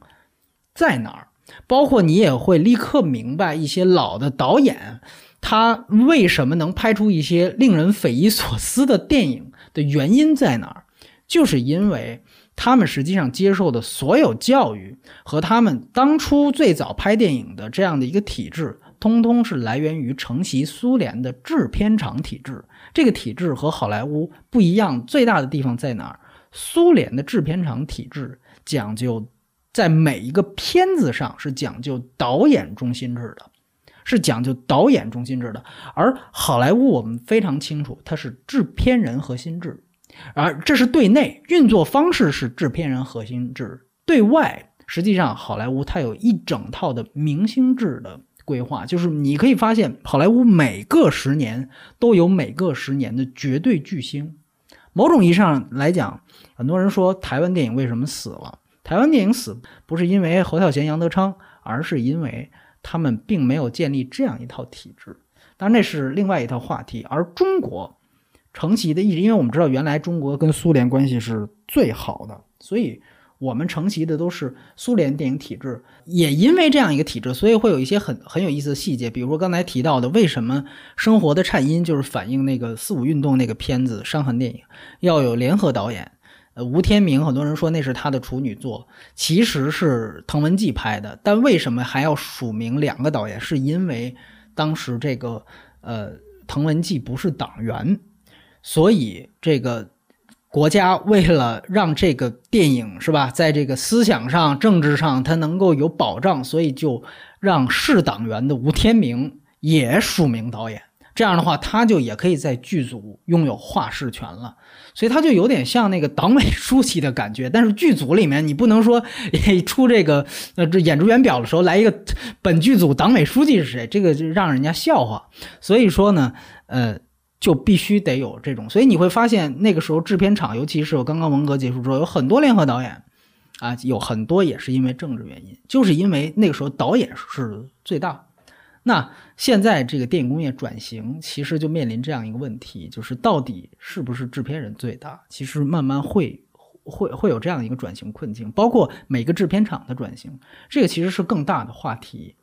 在哪儿。包括你也会立刻明白一些老的导演他为什么能拍出一些令人匪夷所思的电影的原因在哪儿。就是因为他们实际上接受的所有教育和他们当初最早拍电影的这样的一个体制，通通是来源于承袭苏联的制片厂体制。这个体制和好莱坞不一样，最大的地方在哪儿？苏联的制片厂体制讲究在每一个片子上是讲究导演中心制的，是讲究导演中心制的。而好莱坞我们非常清楚，它是制片人核心制。而这是对内运作方式是制片人核心制，对外实际上好莱坞它有一整套的明星制的规划，就是你可以发现好莱坞每个十年都有每个十年的绝对巨星。某种意义上来讲，很多人说台湾电影为什么死了？台湾电影死不是因为侯孝贤、杨德昌，而是因为他们并没有建立这样一套体制。当然那是另外一套话题，而中国。承袭的一直，因为我们知道原来中国跟苏联关系是最好的，所以我们承袭的都是苏联电影体制。也因为这样一个体制，所以会有一些很很有意思的细节，比如说刚才提到的，为什么《生活的颤音》就是反映那个四五运动那个片子伤痕电影要有联合导演？呃，吴天明，很多人说那是他的处女作，其实是滕文骥拍的。但为什么还要署名两个导演？是因为当时这个呃，滕文骥不是党员。所以，这个国家为了让这个电影是吧，在这个思想上、政治上，它能够有保障，所以就让是党员的吴天明也署名导演。这样的话，他就也可以在剧组拥有话事权了。所以他就有点像那个党委书记的感觉。但是剧组里面你不能说出这个呃这演职员表的时候来一个本剧组党委书记是谁，这个就让人家笑话。所以说呢，呃，就必须得有这种。所以你会发现那个时候制片厂，尤其是我刚刚文革结束之后，有很多联合导演。啊，有很多也是因为政治原因，就是因为那个时候导演是最大。那现在这个电影工业转型，其实就面临这样一个问题，就是到底是不是制片人最大？其实慢慢会会会有这样一个转型困境，包括每个制片厂的转型，这个其实是更大的话题。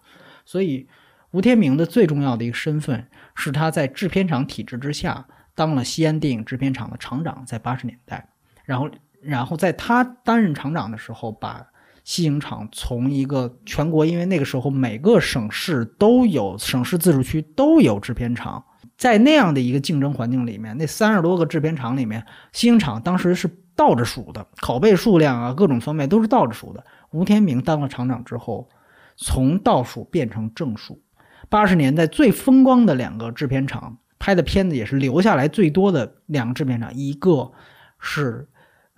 所以吴天明的最重要的一个身份是他在制片厂体制之下当了西安电影制片厂的厂长，在八十年代，然后。然后在他担任厂长的时候，把西影厂从一个全国，因为那个时候每个省市都有省市自治区都有制片厂，在那样的一个竞争环境里面，那三十多个制片厂里面，西影厂当时是倒着数的，拷贝数量啊，各种方面都是倒着数的。吴天明当了厂长之后，从倒数变成正数。八十年代最风光的两个制片厂拍的片子，也是留下来最多的两个制片厂，一个是。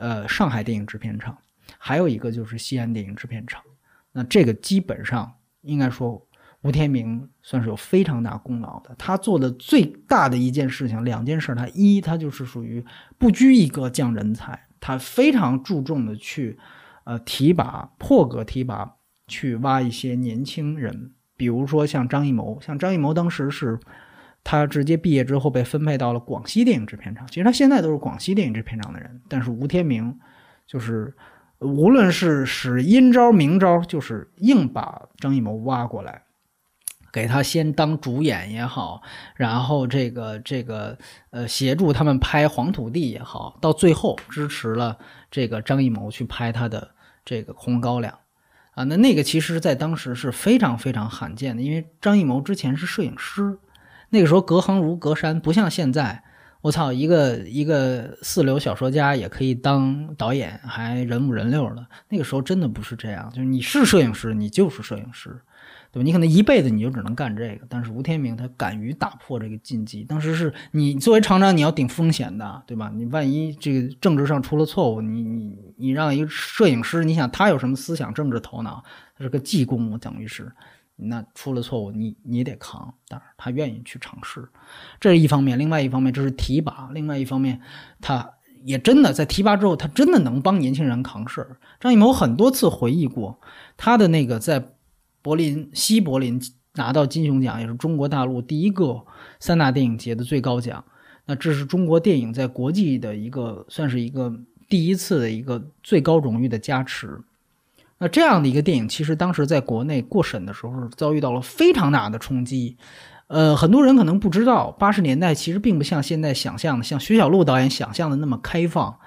呃，上海电影制片厂，还有一个就是西安电影制片厂。那这个基本上应该说，吴天明算是有非常大功劳的。他做的最大的一件事情，两件事，他一，他就是属于不拘一格降人才，他非常注重的去，呃，提拔破格提拔，去挖一些年轻人，比如说像张艺谋，像张艺谋当时是。他直接毕业之后被分配到了广西电影制片厂，其实他现在都是广西电影制片厂的人。但是吴天明，就是无论是使阴招明招，就是硬把张艺谋挖过来，给他先当主演也好，然后这个这个呃协助他们拍《黄土地》也好，到最后支持了这个张艺谋去拍他的这个《红高粱》啊，那那个其实在当时是非常非常罕见的，因为张艺谋之前是摄影师。那个时候隔行如隔山，不像现在，我操，一个一个四流小说家也可以当导演，还人五人六的。那个时候真的不是这样，就是你是摄影师，你就是摄影师，对吧？你可能一辈子你就只能干这个。但是吴天明他敢于打破这个禁忌，当时是你作为厂长你要顶风险的，对吧？你万一这个政治上出了错误，你你你让一个摄影师，你想他有什么思想政治头脑？他是个技工，等于是。那出了错误，你你得扛，当然他愿意去尝试，这是一方面。另外一方面，这是提拔；另外一方面，他也真的在提拔之后，他真的能帮年轻人扛事儿。张艺谋很多次回忆过，他的那个在柏林西柏林拿到金熊奖，也是中国大陆第一个三大电影节的最高奖。那这是中国电影在国际的一个，算是一个第一次的一个最高荣誉的加持。那这样的一个电影，其实当时在国内过审的时候遭遇到了非常大的冲击。呃，很多人可能不知道，八十年代其实并不像现在想象的，像徐小璐导演想象的那么开放。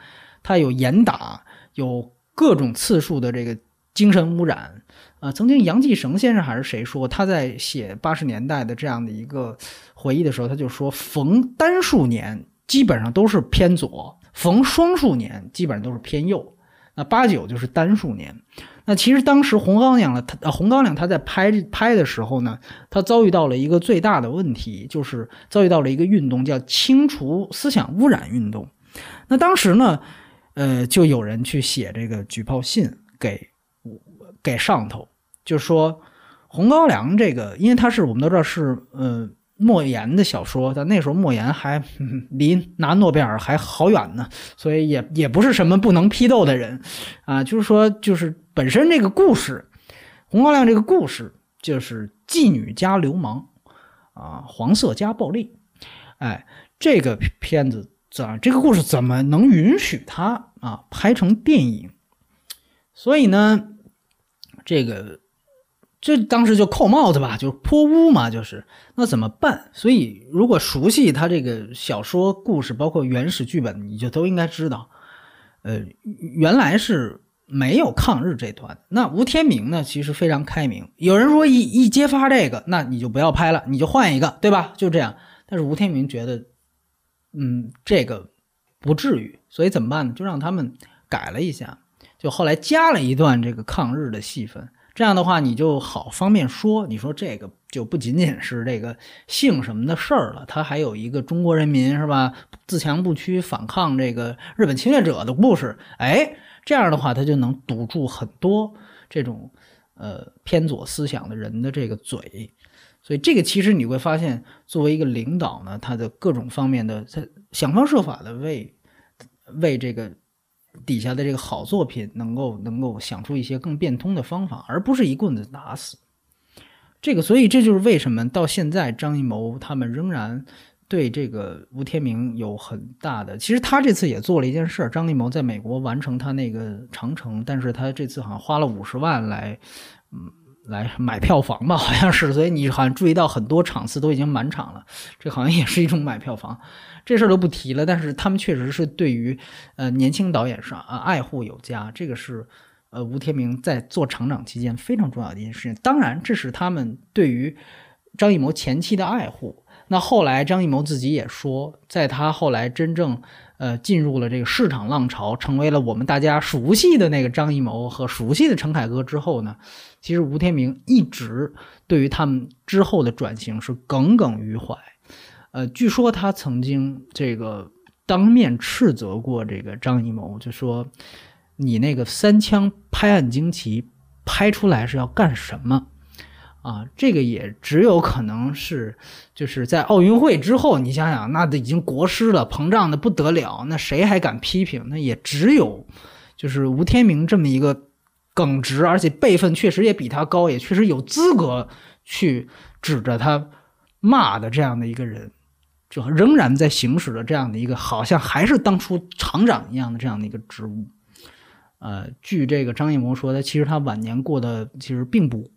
他有严打，有各种次数的这个精神污染。啊，曾经杨继绳先生还是谁说，他在写八十年代的这样的一个回忆的时候，他就说，逢单数年基本上都是偏左，逢双数年基本上都是偏右。那八九就是单数年。那其实当时《红高粱》了，他呃《红高粱》他在拍拍的时候呢，他遭遇到了一个最大的问题，就是遭遇到了一个运动，叫清除思想污染运动。那当时呢，呃，就有人去写这个举报信给给上头，就说《红高粱》这个，因为他是我们都知道是呃。莫言的小说，但那时候莫言还离拿诺贝尔还好远呢，所以也也不是什么不能批斗的人，啊，就是说，就是本身这个故事，《红高粱》这个故事就是妓女加流氓，啊，黄色加暴力，哎，这个片子怎这个故事怎么能允许他啊拍成电影？所以呢，这个。这当时就扣帽子吧，就是泼污嘛，就是那怎么办？所以如果熟悉他这个小说故事，包括原始剧本，你就都应该知道，呃，原来是没有抗日这段。那吴天明呢，其实非常开明。有人说一一揭发这个，那你就不要拍了，你就换一个，对吧？就这样。但是吴天明觉得，嗯，这个不至于，所以怎么办呢？就让他们改了一下，就后来加了一段这个抗日的戏份。这样的话你就好方便说，你说这个就不仅仅是这个姓什么的事儿了，他还有一个中国人民是吧，自强不屈反抗这个日本侵略者的故事，哎，这样的话他就能堵住很多这种呃偏左思想的人的这个嘴。所以这个其实你会发现，作为一个领导呢，他的各种方面的他想方设法的为为这个底下的这个好作品能够能够想出一些更变通的方法，而不是一棍子打死。这个，所以这就是为什么到现在张艺谋他们仍然对这个吴天明有很大的。其实他这次也做了一件事，张艺谋在美国完成他那个长城，但是他这次好像花了五十万来，嗯。来买票房吧，*laughs* 好像是，所以你好像注意到很多场次都已经满场了，这好像也是一种买票房。这事儿都不提了，但是他们确实是对于呃年轻导演上啊爱护有加，这个是呃吴天明在做厂长期间非常重要的一件事情。当然，这是他们对于张艺谋前期的爱护。那后来张艺谋自己也说，在他后来真正。呃，进入了这个市场浪潮，成为了我们大家熟悉的那个张艺谋和熟悉的陈凯歌之后呢，其实吴天明一直对于他们之后的转型是耿耿于怀。呃，据说他曾经这个当面斥责过这个张艺谋，就说你那个三枪拍案惊奇拍出来是要干什么？啊，这个也只有可能是，就是在奥运会之后，你想想，那都已经国师了，膨胀的不得了，那谁还敢批评？那也只有，就是吴天明这么一个耿直，而且辈分确实也比他高，也确实有资格去指着他骂的这样的一个人，就仍然在行使着这样的一个好像还是当初厂长一样的这样的一个职务。呃，据这个张艺谋说，他其实他晚年过得其实并不。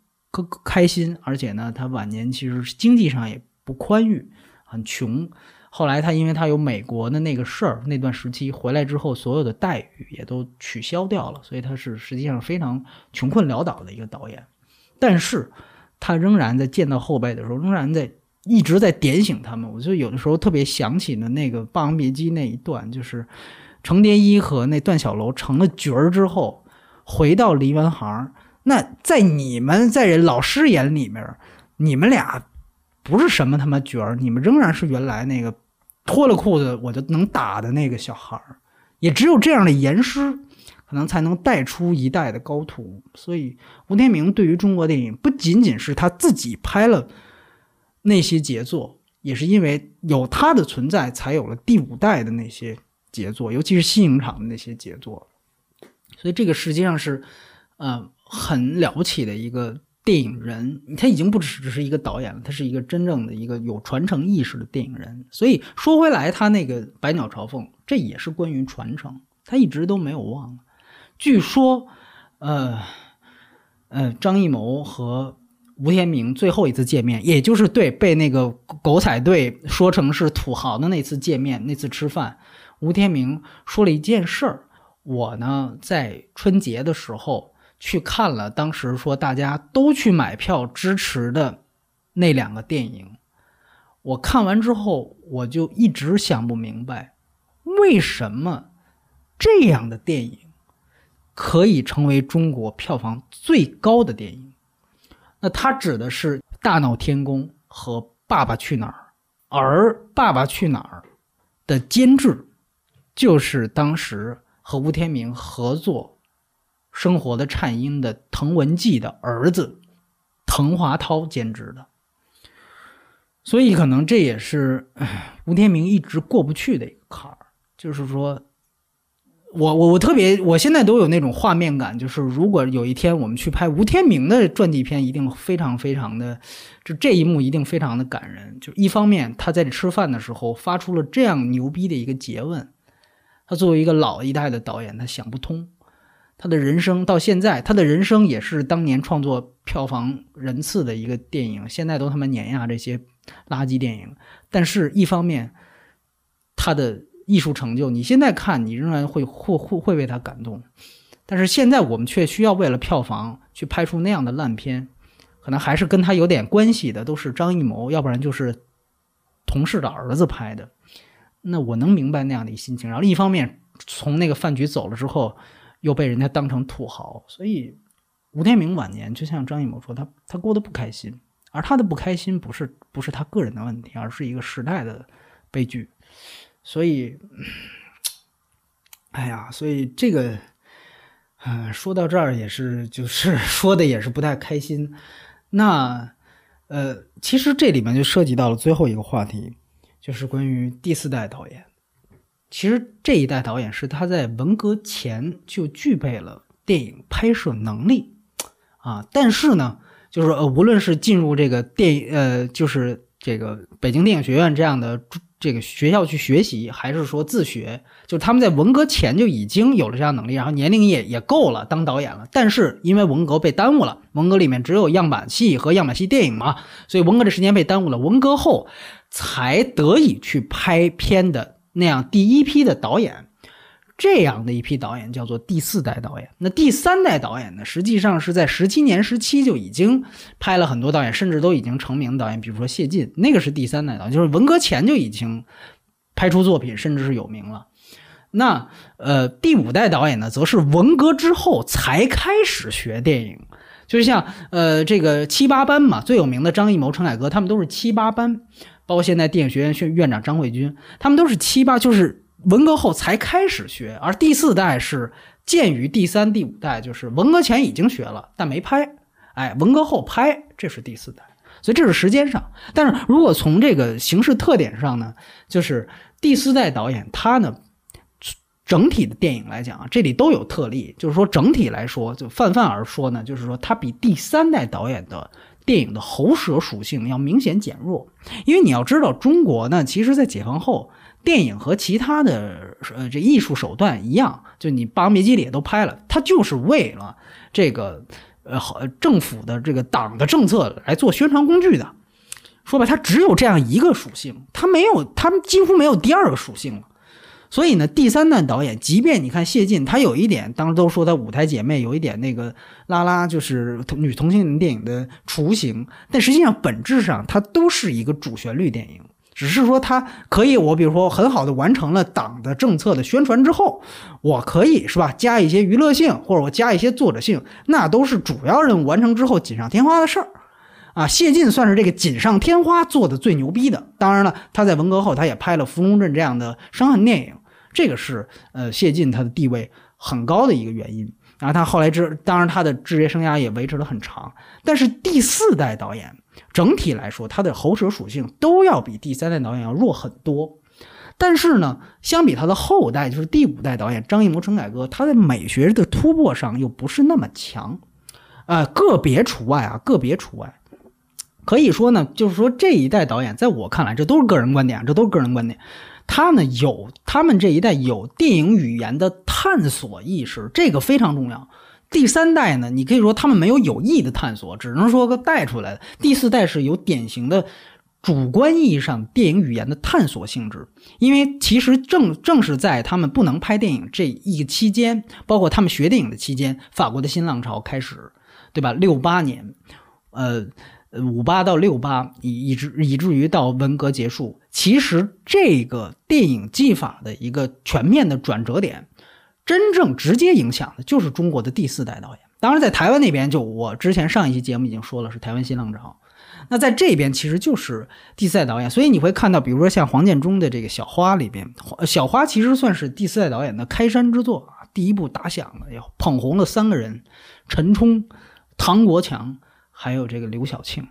开心，而且呢，他晚年其实经济上也不宽裕，很穷。后来他因为他有美国的那个事儿，那段时期回来之后，所有的待遇也都取消掉了，所以他是实际上非常穷困潦倒的一个导演。但是，他仍然在见到后辈的时候，仍然在一直在点醒他们。我就有的时候特别想起的那个《霸王别姬》那一段，就是程蝶衣和那段小楼成了角儿之后，回到梨园行。那在你们在老师眼里面，你们俩不是什么他妈角儿，你们仍然是原来那个脱了裤子我就能打的那个小孩儿。也只有这样的严师，可能才能带出一代的高徒。所以吴天明对于中国电影，不仅仅是他自己拍了那些杰作，也是因为有他的存在，才有了第五代的那些杰作，尤其是新影厂的那些杰作。所以这个实际上是，嗯。很了不起的一个电影人，他已经不只只是一个导演了，他是一个真正的一个有传承意识的电影人。所以说回来，他那个《百鸟朝凤》，这也是关于传承，他一直都没有忘。据说，呃，呃，张艺谋和吴天明最后一次见面，也就是对被那个狗仔队说成是土豪的那次见面，那次吃饭，吴天明说了一件事儿：我呢，在春节的时候。去看了，当时说大家都去买票支持的那两个电影，我看完之后，我就一直想不明白，为什么这样的电影可以成为中国票房最高的电影？那它指的是《大闹天宫》和《爸爸去哪儿》，而《爸爸去哪儿》的监制就是当时和吴天明合作。生活的颤音的滕文骥的儿子滕华涛监制的，所以可能这也是吴天明一直过不去的一个坎儿。就是说，我我我特别，我现在都有那种画面感，就是如果有一天我们去拍吴天明的传记片，一定非常非常的，就这一幕一定非常的感人。就一方面他在吃饭的时候发出了这样牛逼的一个诘问，他作为一个老一代的导演，他想不通。他的人生到现在，他的人生也是当年创作票房人次的一个电影，现在都他妈碾压这些垃圾电影。但是，一方面，他的艺术成就，你现在看，你仍然会会会会为他感动。但是现在我们却需要为了票房去拍出那样的烂片，可能还是跟他有点关系的，都是张艺谋，要不然就是同事的儿子拍的。那我能明白那样的一心情。然后，另一方面从那个饭局走了之后。又被人家当成土豪，所以吴天明晚年就像张艺谋说，他他过得不开心，而他的不开心不是不是他个人的问题，而是一个时代的悲剧。所以，哎呀，所以这个，嗯，说到这儿也是，就是 *laughs* 说的也是不太开心。那，呃，其实这里面就涉及到了最后一个话题，就是关于第四代导演。其实这一代导演是他在文革前就具备了电影拍摄能力，啊，但是呢，就是呃，无论是进入这个电影，呃，就是这个北京电影学院这样的。这个学校去学习，还是说自学？就他们在文革前就已经有了这样能力，然后年龄也也够了当导演了。但是因为文革被耽误了，文革里面只有样板戏和样板戏电影嘛，所以文革的时间被耽误了。文革后才得以去拍片的那样第一批的导演。这样的一批导演叫做第四代导演。那第三代导演呢？实际上是在十七年时期就已经拍了很多导演，甚至都已经成名导演。比如说谢晋，那个是第三代导演，就是文革前就已经拍出作品，甚至是有名了。那呃，第五代导演呢，则是文革之后才开始学电影，就是像呃这个七八班嘛，最有名的张艺谋、陈凯歌，他们都是七八班，包括现在电影学院院院长张慧君，他们都是七八，就是。文革后才开始学，而第四代是鉴于第三、第五代，就是文革前已经学了，但没拍。哎，文革后拍，这是第四代，所以这是时间上。但是如果从这个形式特点上呢，就是第四代导演他呢，整体的电影来讲啊，这里都有特例，就是说整体来说，就泛泛而说呢，就是说他比第三代导演的电影的喉舌属性要明显减弱，因为你要知道，中国呢，其实在解放后。电影和其他的呃这艺术手段一样，就你《霸王别姬》里也都拍了，它就是为了这个呃好政府的这个党的政策来做宣传工具的。说白，它只有这样一个属性，它没有，它几乎没有第二个属性了。所以呢，第三代导演，即便你看谢晋，他有一点，当时都说他舞台姐妹有一点那个拉拉，就是女同性恋电影的雏形，但实际上本质上它都是一个主旋律电影。只是说它可以，我比如说很好的完成了党的政策的宣传之后，我可以是吧，加一些娱乐性，或者我加一些作者性，那都是主要任务完成之后锦上添花的事儿，啊，谢晋算是这个锦上添花做的最牛逼的。当然了，他在文革后他也拍了《芙蓉镇》这样的伤痕电影，这个是呃谢晋他的地位很高的一个原因。然后他后来之，当然他的职业生涯也维持了很长，但是第四代导演。整体来说，他的喉舌属性都要比第三代导演要弱很多。但是呢，相比他的后代，就是第五代导演张艺谋、陈凯歌，他在美学的突破上又不是那么强。呃，个别除外啊，个别除外。可以说呢，就是说这一代导演，在我看来，这都是个人观点，这都是个人观点。他呢，有他们这一代有电影语言的探索意识，这个非常重要。第三代呢，你可以说他们没有有意的探索，只能说个带出来的。第四代是有典型的主观意义上电影语言的探索性质，因为其实正正是在他们不能拍电影这一个期间，包括他们学电影的期间，法国的新浪潮开始，对吧？六八年，呃，五八到六八，以以至以至于到文革结束，其实这个电影技法的一个全面的转折点。真正直接影响的就是中国的第四代导演。当然，在台湾那边，就我之前上一期节目已经说了，是台湾新浪潮。那在这边其实就是第四代导演，所以你会看到，比如说像黄建中的这个《小花》里边，《小花》其实算是第四代导演的开山之作啊，第一部打响了，要捧红了三个人：陈冲、唐国强，还有这个刘晓庆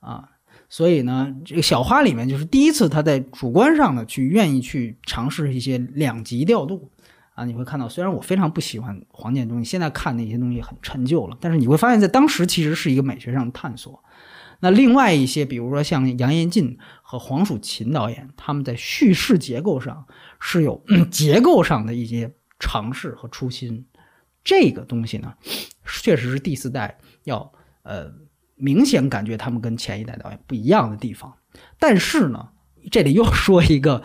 啊。所以呢，这个《小花》里面就是第一次他在主观上呢去愿意去尝试一些两极调度。啊，你会看到，虽然我非常不喜欢黄建中，你现在看那些东西很陈旧了，但是你会发现在当时其实是一个美学上的探索。那另外一些，比如说像杨延进和黄蜀芹导演，他们在叙事结构上是有 *clears throat* 结构上的一些尝试和初心。这个东西呢，确实是第四代要呃明显感觉他们跟前一代导演不一样的地方。但是呢，这里又说一个。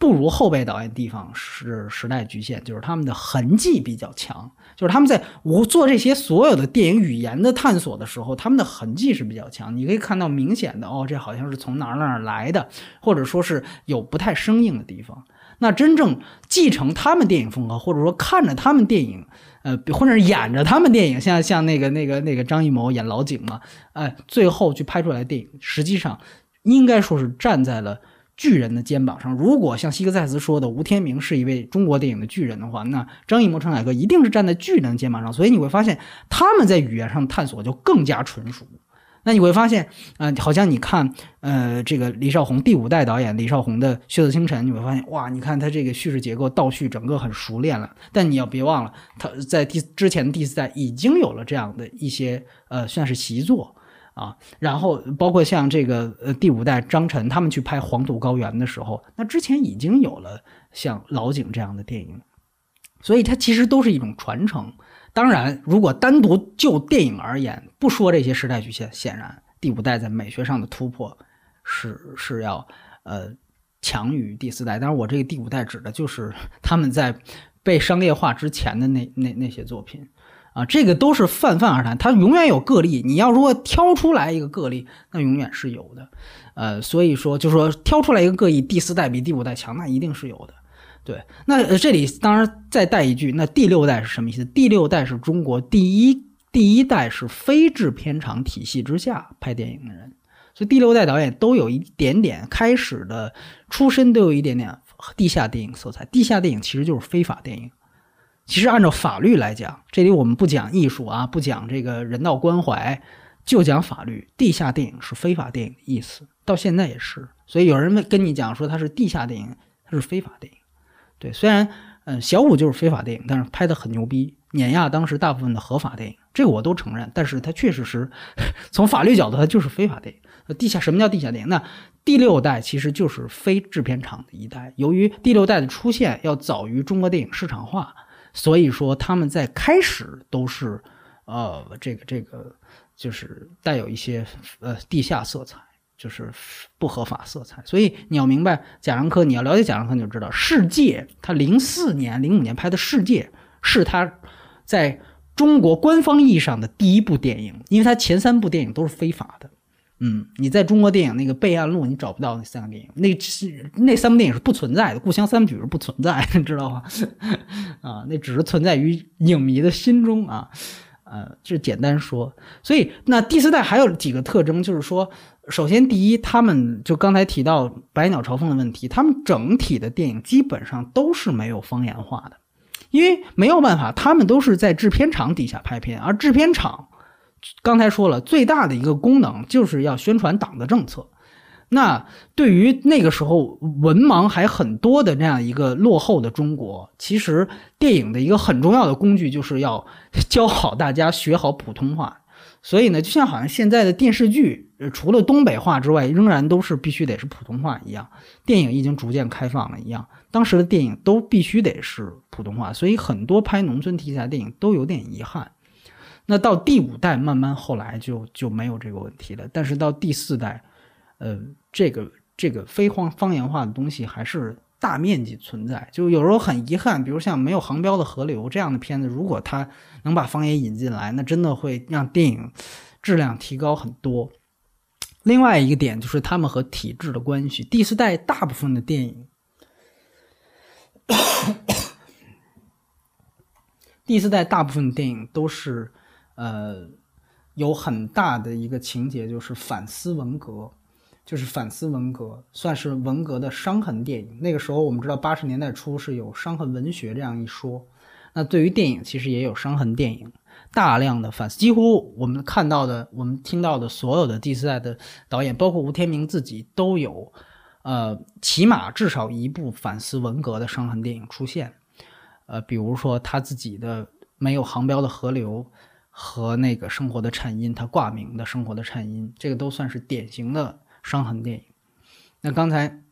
不如后辈导演的地方是时代局限，就是他们的痕迹比较强，就是他们在我做这些所有的电影语言的探索的时候，他们的痕迹是比较强。你可以看到明显的哦，这好像是从哪儿哪儿来的，或者说是有不太生硬的地方。那真正继承他们电影风格，或者说看着他们电影，呃，或者是演着他们电影，像像那个那个那个张艺谋演老井嘛，哎，最后去拍出来的电影，实际上应该说是站在了巨人的肩膀上。如果像希格赛斯说的，吴天明是一位中国电影的巨人的话，那张艺谋、陈凯歌一定是站在巨人的肩膀上。所以你会发现，他们在语言上探索就更加纯熟。那你会发现，呃，好像你看，呃，这个李少红第五代导演李少红的《血色清晨》，你会发现，哇，你看他这个叙事结构、倒叙整个很熟练了。但你要别忘了，他在第之前第四代已经有了这样的一些，呃，算是习作啊。然后包括像这个，呃，第五代张晨他们去拍《黄土高原》的时候，那之前已经有了像老井这样的电影，所以它其实都是一种传承。当然，如果单独就电影而言，不说这些时代局限，显然第五代在美学上的突破是是要呃强于第四代。当然，我这个第五代指的就是他们在被商业化之前的那 *laughs* 那那些作品啊，这个都是泛泛而谈，它永远有个例。你要如果挑出来一个个例，那永远是有的。呃，所以说，就说挑出来一个个例，第四代比第五代强，那一定是有的。对，那这里当然再带一句，那第六代是什么意思？第六代是中国第一第一代是非制片厂体系之下拍电影的人，所以第六代导演都有一点点开始的出身，都有一点点地下电影色彩。地下电影其实就是非法电影。其实按照法律来讲，这里我们不讲艺术啊，不讲这个人道关怀，就讲法律。地下电影是非法电影的意思，到现在也是。所以有人跟你讲说它是地下电影，它是非法电影。对，虽然，嗯，小五就是非法电影，但是拍的很牛逼，碾压当时大部分的合法电影，这个我都承认。但是它确实是 *laughs* 从法律角度，它就是非法电影。地下什么叫地下电影？那第六代其实就是非制片厂的一代。由于第六代的出现要早于中国电影市场化，所以说他们在开始都是，呃，这个这个就是带有一些呃地下色彩。就是不合法色彩，所以你要明白贾樟柯，你要了解贾樟柯，你就知道《世界》，他零四年、零五年拍的《世界》是他在中国官方意义上的第一部电影，因为他前三部电影都是非法的。嗯，你在中国电影那个备案录，你找不到那三个电影，那是那三部电影是不存在的，《故乡三部曲》是不存在，你知道吗？*laughs* 啊，那只是存在于影迷的心中啊。呃，这简单说，所以那第四代还有几个特征，就是说。首先，第一，他们就刚才提到《百鸟朝凤》的问题，他们整体的电影基本上都是没有方言化的，因为没有办法，他们都是在制片厂底下拍片，而制片厂刚才说了，最大的一个功能就是要宣传党的政策。那对于那个时候文盲还很多的这样一个落后的中国，其实电影的一个很重要的工具就是要教好大家学好普通话。所以呢，就像好像现在的电视剧，除了东北话之外，仍然都是必须得是普通话一样。电影已经逐渐开放了一样，当时的电影都必须得是普通话，所以很多拍农村题材电影都有点遗憾。那到第五代，慢慢后来就就没有这个问题了。但是到第四代，呃，这个这个非方方言化的东西还是。大面积存在，就有时候很遗憾，比如像没有航标的河流这样的片子，如果它能把方言引进来，那真的会让电影质量提高很多。另外一个点就是他们和体制的关系。第四代大部分的电影，*coughs* 第四代大部分电影都是呃有很大的一个情节，就是反思文革。就是反思文革，算是文革的伤痕电影。那个时候我们知道，八十年代初是有伤痕文学这样一说。那对于电影，其实也有伤痕电影，大量的反思。几乎我们看到的、我们听到的所有的第四代的导演，包括吴天明自己，都有，呃，起码至少一部反思文革的伤痕电影出现。呃，比如说他自己的《没有航标的河流》和那个《生活的颤音》，他挂名的《生活的颤音》，这个都算是典型的。伤痕电影，那刚才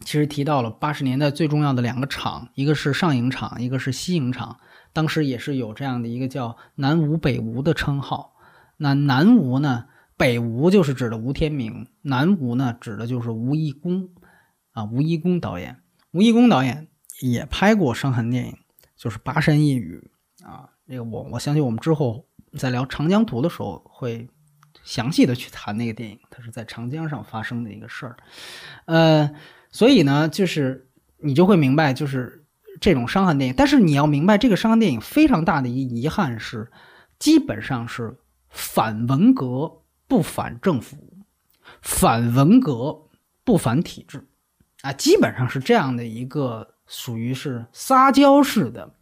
其实提到了八十年代最重要的两个厂，一个是上影厂，一个是西影厂。当时也是有这样的一个叫“南吴北吴”的称号。那南吴呢，北吴就是指的吴天明，南吴呢指的就是吴义公啊，吴义公导演。吴义公导演也拍过伤痕电影，就是《巴山夜雨》啊。这个我我相信我们之后在聊《长江图》的时候会。详细的去谈那个电影，它是在长江上发生的一个事儿，呃，所以呢，就是你就会明白，就是这种伤痕电影。但是你要明白，这个伤痕电影非常大的一遗憾是，基本上是反文革不反政府，反文革不反体制，啊，基本上是这样的一个属于是撒娇式的。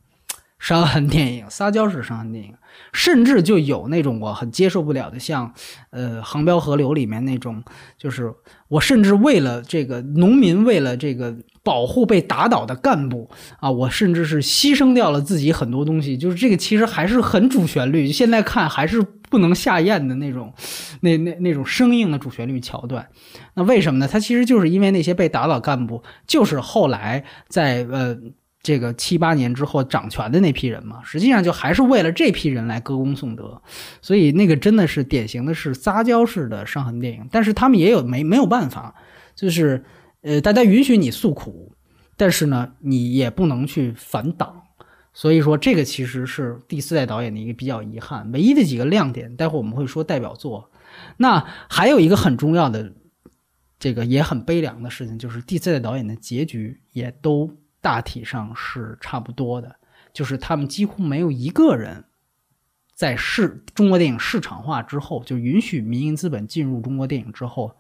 伤痕电影，撒娇式伤痕电影，甚至就有那种我很接受不了的，像，呃，《航标河流》里面那种，就是我甚至为了这个农民，为了这个保护被打倒的干部啊，我甚至是牺牲掉了自己很多东西，就是这个其实还是很主旋律，现在看还是不能下咽的那种，那那那种生硬的主旋律桥段。那为什么呢？他其实就是因为那些被打倒干部，就是后来在呃。这个七八年之后掌权的那批人嘛，实际上就还是为了这批人来歌功颂德，所以那个真的是典型的是撒娇式的伤痕电影。但是他们也有没没有办法，就是呃，大家允许你诉苦，但是呢，你也不能去反党。所以说，这个其实是第四代导演的一个比较遗憾。唯一的几个亮点，待会儿我们会说代表作。那还有一个很重要的，这个也很悲凉的事情，就是第四代导演的结局也都。大体上是差不多的，就是他们几乎没有一个人在市中国电影市场化之后，就允许民营资本进入中国电影之后，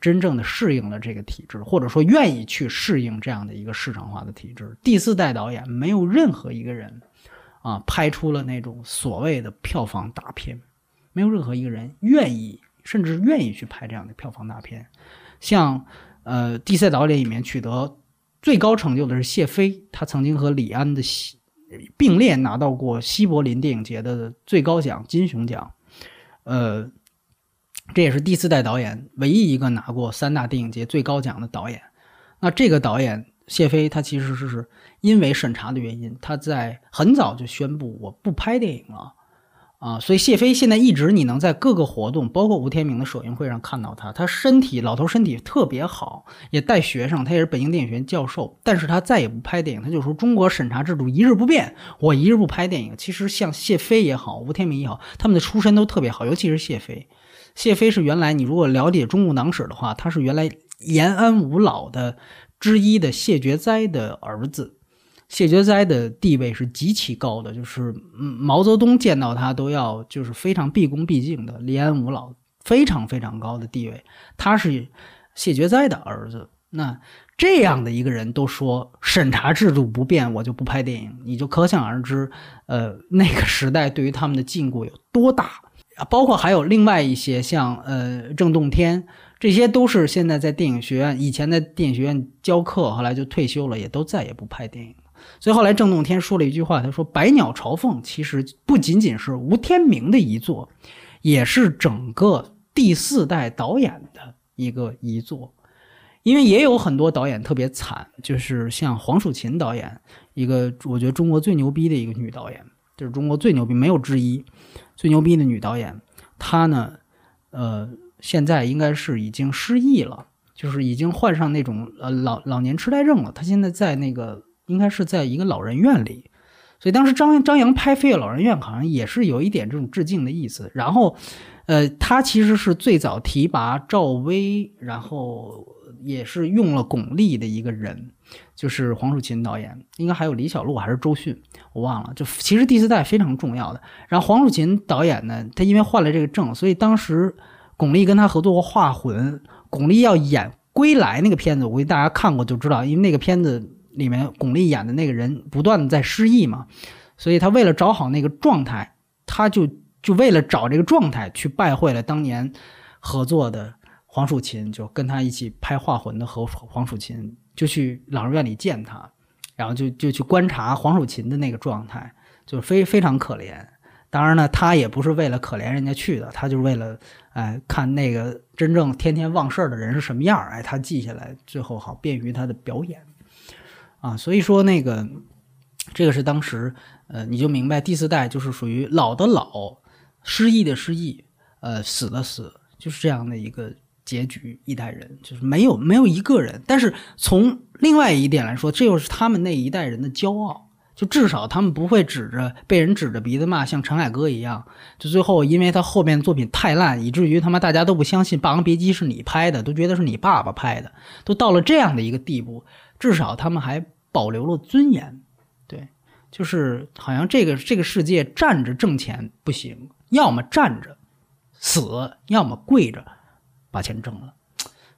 真正的适应了这个体制，或者说愿意去适应这样的一个市场化的体制。第四代导演没有任何一个人啊拍出了那种所谓的票房大片，没有任何一个人愿意，甚至愿意去拍这样的票房大片。像呃第四代导演里面取得。最高成就的是谢飞，他曾经和李安的西并列拿到过西柏林电影节的最高奖金熊奖，呃，这也是第四代导演唯一一个拿过三大电影节最高奖的导演。那这个导演谢飞，他其实是因为审查的原因，他在很早就宣布我不拍电影了。啊，所以谢飞现在一直你能在各个活动，包括吴天明的首映会上看到他。他身体老头身体特别好，也带学生，他也是北京电影学院教授。但是他再也不拍电影，他就说中国审查制度一日不变，我一日不拍电影。其实像谢飞也好，吴天明也好，他们的出身都特别好，尤其是谢飞。谢飞是原来你如果了解中共党史的话，他是原来延安五老的之一的谢觉哉的儿子。谢觉哉的地位是极其高的，就是毛泽东见到他都要就是非常毕恭毕敬的。延安五老非常非常高的地位，他是谢觉哉的儿子。那这样的一个人都说审查制度不变，我就不拍电影，你就可想而知，呃，那个时代对于他们的禁锢有多大！啊包括还有另外一些像呃郑洞天，这些都是现在在电影学院，以前在电影学院教课，后来就退休了，也都再也不拍电影。所以后来郑洞天说了一句话，他说：“百鸟朝凤其实不仅仅是吴天明的遗作，也是整个第四代导演的一个遗作。因为也有很多导演特别惨，就是像黄蜀芹导演，一个我觉得中国最牛逼的一个女导演，就是中国最牛逼没有之一，最牛逼的女导演。她呢，呃，现在应该是已经失忆了，就是已经患上那种呃老老年痴呆症了。她现在在那个。”应该是在一个老人院里，所以当时张张扬拍《飞跃老人院》好像也是有一点这种致敬的意思。然后，呃，他其实是最早提拔赵薇，然后也是用了巩俐的一个人，就是黄蜀芹导演，应该还有李小璐还是周迅，我忘了。就其实第四代非常重要的。然后黄蜀芹导演呢，他因为患了这个症，所以当时巩俐跟他合作过《画魂》，巩俐要演《归来》那个片子，我估计大家看过就知道，因为那个片子。里面巩俐演的那个人不断的在失忆嘛，所以他为了找好那个状态，他就就为了找这个状态去拜会了当年合作的黄蜀芹，就跟他一起拍《画魂》的和黄蜀芹就去老人院里见他，然后就就去观察黄蜀芹的那个状态，就非非常可怜。当然呢，他也不是为了可怜人家去的，他就是为了哎看那个真正天天忘事儿的人是什么样儿哎，他记下来，最后好便于他的表演。啊，所以说那个，这个是当时，呃，你就明白第四代就是属于老的老，失忆的失忆，呃，死的死，就是这样的一个结局。一代人就是没有没有一个人，但是从另外一点来说，这又是他们那一代人的骄傲，就至少他们不会指着被人指着鼻子骂，像陈凯歌一样，就最后因为他后面作品太烂，以至于他妈大家都不相信《霸王别姬》是你拍的，都觉得是你爸爸拍的，都到了这样的一个地步。至少他们还保留了尊严。对，就是好像这个这个世界站着挣钱不行，要么站着死，要么跪着把钱挣了。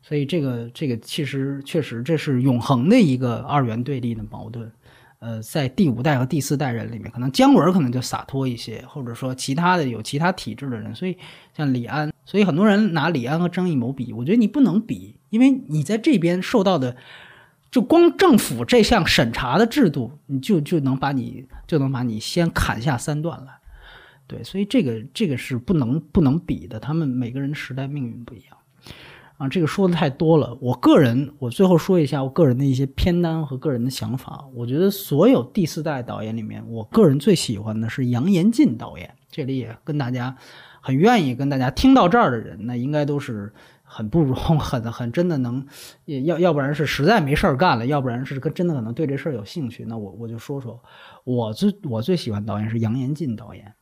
所以这个这个其实确实这是永恒的一个二元对立的矛盾。呃，在第五代和第四代人里面，可能姜文可能就洒脱一些，或者说其他的有其他体制的人。所以像李安，所以很多人拿李安和张艺谋比，我觉得你不能比，因为你在这边受到的，就光政府这项审查的制度，你就就能把你就能把你先砍下三段来。对，所以这个这个是不能不能比的，他们每个人时代命运不一样。啊，这个说的太多了。我个人，我最后说一下我个人的一些偏单和个人的想法。我觉得所有第四代导演里面，我个人最喜欢的是杨延进导演。这里也跟大家很愿意跟大家听到这儿的人，那应该都是很不容、很很真的能，要要不然是实在没事儿干了，要不然是跟真的可能对这事儿有兴趣。那我我就说说，我最我最喜欢导演是杨延进导演，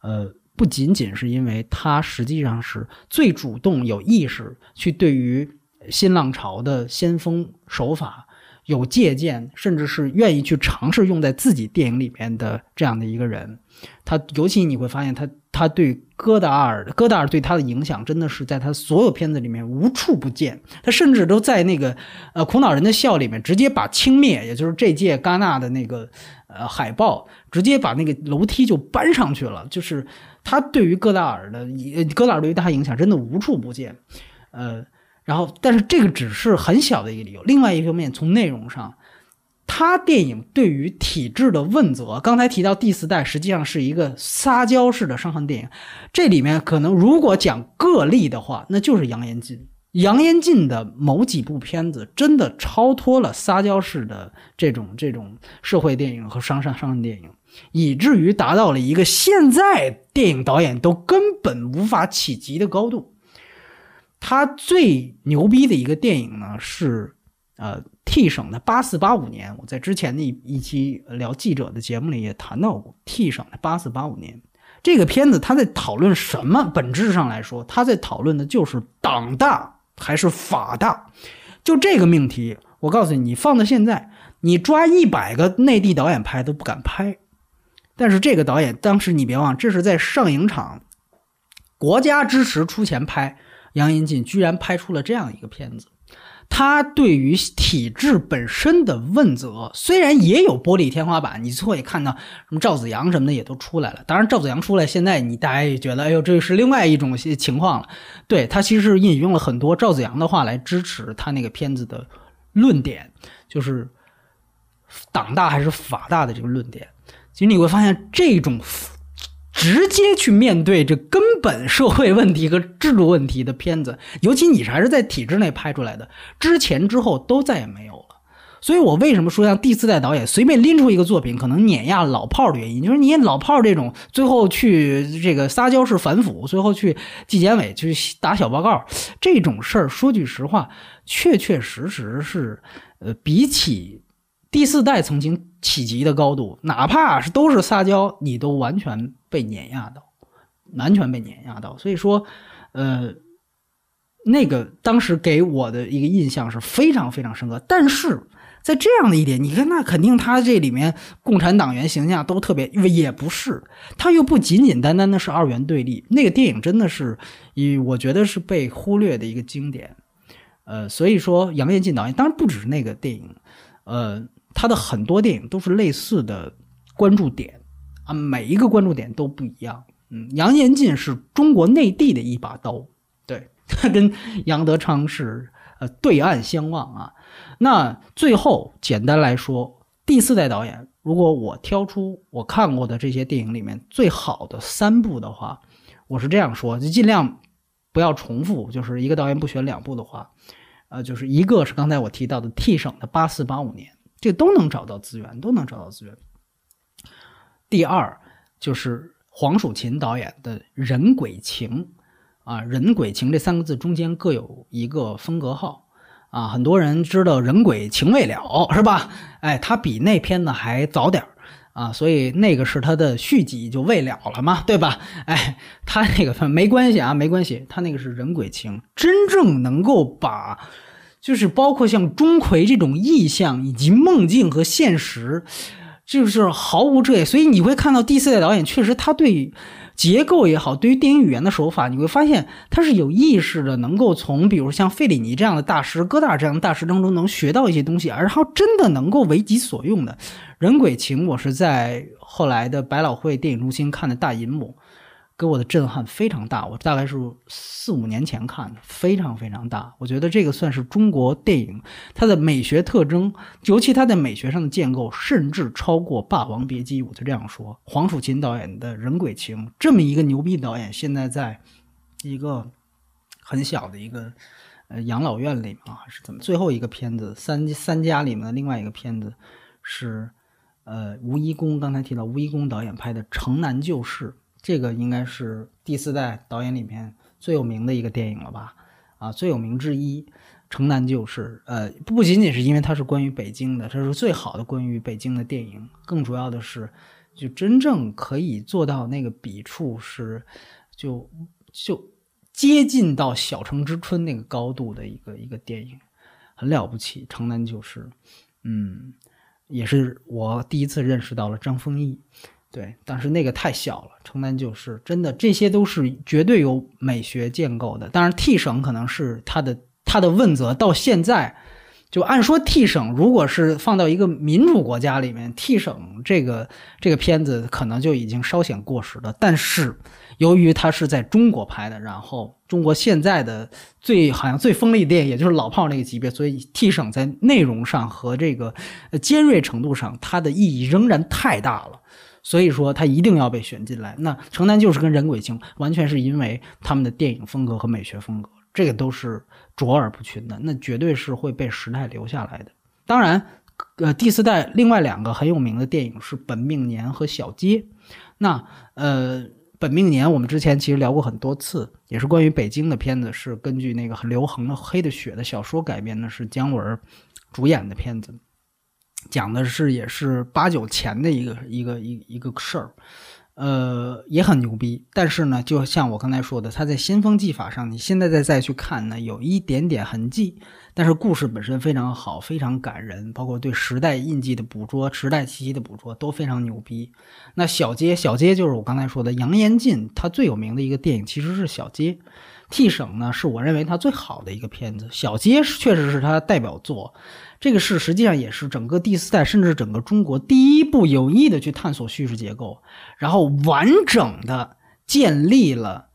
呃。不仅仅是因为他实际上是最主动、有意识去对于新浪潮的先锋手法有借鉴，甚至是愿意去尝试用在自己电影里面的这样的一个人。他尤其你会发现，他他对戈达尔，戈达尔对他的影响真的是在他所有片子里面无处不见。他甚至都在那个呃《苦恼人的笑》里面直接把轻蔑，也就是这届戛纳的那个呃海报，直接把那个楼梯就搬上去了，就是。他对于戈达尔的，戈达尔对于他影响真的无处不见，呃，然后，但是这个只是很小的一个理由。另外一方面，从内容上，他电影对于体制的问责，刚才提到第四代实际上是一个撒娇式的伤痕电影，这里面可能如果讲个例的话，那就是杨延进。杨延进的某几部片子真的超脱了撒娇式的这种这种社会电影和商商商业电影。以至于达到了一个现在电影导演都根本无法企及的高度。他最牛逼的一个电影呢是，呃，T 省的八四八五年。我在之前的一一期聊记者的节目里也谈到过 T 省的八四八五年这个片子。他在讨论什么？本质上来说，他在讨论的就是党大还是法大。就这个命题，我告诉你，你放到现在，你抓一百个内地导演拍都不敢拍。但是这个导演当时你别忘，这是在上影厂，国家支持出钱拍，杨延进居然拍出了这样一个片子。他对于体制本身的问责，虽然也有玻璃天花板，你最后也看到什么赵子阳什么的也都出来了。当然赵子阳出来，现在你大家也觉得，哎呦，这是另外一种情况了。对他其实引用了很多赵子阳的话来支持他那个片子的论点，就是党大还是法大的这个论点。其实你会发现，这种直接去面对这根本社会问题和制度问题的片子，尤其你是还是在体制内拍出来的，之前之后都再也没有了。所以我为什么说像第四代导演随便拎出一个作品，可能碾压老炮儿的原因，就是你老炮儿这种最后去这个撒娇式反腐，最后去纪检委去打小报告这种事儿，说句实话，确确实实是，呃，比起。第四代曾经企及的高度，哪怕是都是撒娇，你都完全被碾压到，完全被碾压到。所以说，呃，那个当时给我的一个印象是非常非常深刻。但是在这样的一点，你看，那肯定他这里面共产党员形象都特别，也不是，他又不仅仅单单的是二元对立。那个电影真的是，以我觉得是被忽略的一个经典。呃，所以说杨延进导演，当然不只是那个电影，呃。他的很多电影都是类似的关注点啊，每一个关注点都不一样。嗯，杨延进是中国内地的一把刀，对他 *laughs* 跟杨德昌是呃对岸相望啊。那最后简单来说，第四代导演，如果我挑出我看过的这些电影里面最好的三部的话，我是这样说，就尽量不要重复，就是一个导演不选两部的话，呃，就是一个是刚才我提到的 T 省的八四八五年。这都能找到资源，都能找到资源。第二就是黄蜀芹导演的人鬼情啊，人鬼情这三个字中间各有一个分隔号啊，很多人知道人鬼情未了是吧？哎，他比那片子还早点啊，所以那个是他的续集就未了了嘛，对吧？哎，他那个没关系啊，没关系，他那个是人鬼情，真正能够把。就是包括像钟馗这种意象以及梦境和现实，就是毫无遮掩。所以你会看到第四代导演确实他对。结构也好，对于电影语言的手法，你会发现他是有意识的，能够从比如像费里尼这样的大师、戈达尔这样的大师当中能学到一些东西，而他真的能够为己所用的。人鬼情，我是在后来的百老汇电影中心看的大银幕。给我的震撼非常大，我大概是四五年前看的，非常非常大。我觉得这个算是中国电影它的美学特征，尤其它在美学上的建构，甚至超过《霸王别姬》。我就这样说，黄楚琴导演的人鬼情这么一个牛逼导演，现在在一个很小的一个呃养老院里啊，是怎么？最后一个片子三三家里面的另外一个片子是呃吴一公，刚才提到吴一公导演拍的《城南旧事》。这个应该是第四代导演里面最有名的一个电影了吧？啊，最有名之一，《城南旧事》。呃，不仅仅是因为它是关于北京的，这是最好的关于北京的电影。更主要的是，就真正可以做到那个笔触是，就就接近到小城之春那个高度的一个一个电影，很了不起。《城南旧事》，嗯，也是我第一次认识到了张丰毅。对，但是那个太小了，城南旧事真的，这些都是绝对有美学建构的。当然，T 省可能是他的他的问责到现在，就按说 T 省如果是放到一个民主国家里面，T 省这个这个片子可能就已经稍显过时了。但是由于它是在中国拍的，然后中国现在的最好像最锋利的电影也就是老炮那个级别，所以 T 省在内容上和这个尖锐程度上，它的意义仍然太大了。所以说他一定要被选进来。那城南就是跟人鬼情，完全是因为他们的电影风格和美学风格，这个都是卓尔不群的，那绝对是会被时代留下来的。当然，呃，第四代另外两个很有名的电影是《本命年》和《小街》。那呃，《本命年》我们之前其实聊过很多次，也是关于北京的片子，是根据那个很流行的《黑的雪》的小说改编的，是姜文主演的片子。讲的是也是八九前的一个一个一一个事儿，呃，也很牛逼。但是呢，就像我刚才说的，他在先锋技法上，你现在再再去看呢，有一点点痕迹。但是故事本身非常好，非常感人，包括对时代印记的捕捉、时代气息的捕捉都非常牛逼。那小街，小街就是我刚才说的杨延进，他最有名的一个电影其实是小街。T 省呢，是我认为他最好的一个片子。小街确实是他代表作，这个是实际上也是整个第四代，甚至整个中国第一部有意的去探索叙事结构，然后完整的建立了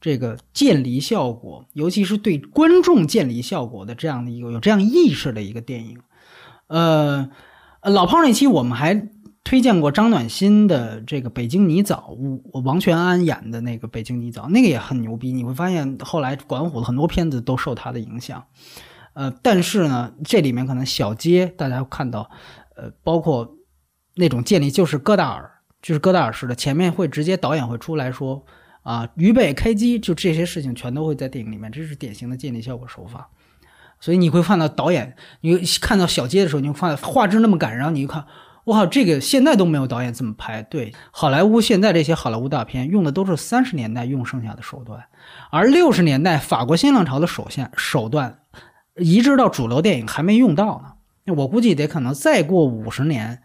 这个渐离效果，尤其是对观众渐离效果的这样的一个有这样意识的一个电影。呃，老炮那期我们还。推荐过张暖心的这个《北京泥枣》，王全安演的那个《北京泥枣》，那个也很牛逼。你会发现后来管虎的很多片子都受他的影响。呃，但是呢，这里面可能小街大家看到，呃，包括那种建立就是戈达尔，就是戈达尔式的，前面会直接导演会出来说啊，预备开机，就这些事情全都会在电影里面，这是典型的建立效果手法。所以你会看到导演，你看到小街的时候，你会发现画质那么感人，然后你一看。我靠，这个现在都没有导演这么拍。对，好莱坞现在这些好莱坞大片用的都是三十年代用剩下的手段，而六十年代法国新浪潮的手线手段移植到主流电影还没用到呢。我估计得可能再过五十年，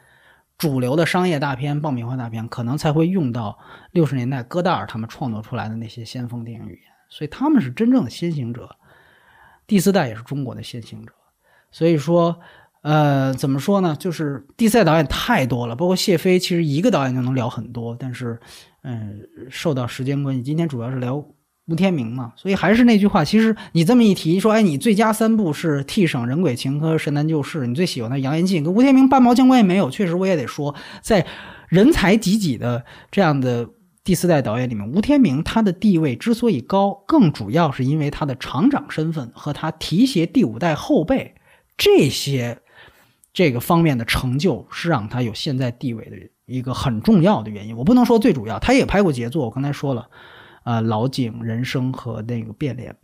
主流的商业大片、爆米花大片可能才会用到六十年代戈达尔他们创作出来的那些先锋电影语言。所以他们是真正的先行者，第四代也是中国的先行者。所以说。呃，怎么说呢？就是第四代导演太多了，包括谢飞，其实一个导演就能聊很多。但是，嗯，受到时间关系，今天主要是聊吴天明嘛。所以还是那句话，其实你这么一提，说，哎，你最佳三部是《替省人鬼情》和《神男救世》，你最喜欢的杨延进跟吴天明半毛钱关系没有。确实，我也得说，在人才济济的这样的第四代导演里面，吴天明他的地位之所以高，更主要是因为他的厂长身份和他提携第五代后辈这些。这个方面的成就是让他有现在地位的一个很重要的原因。我不能说最主要，他也拍过杰作，我刚才说了，呃，老井人生和那个变脸。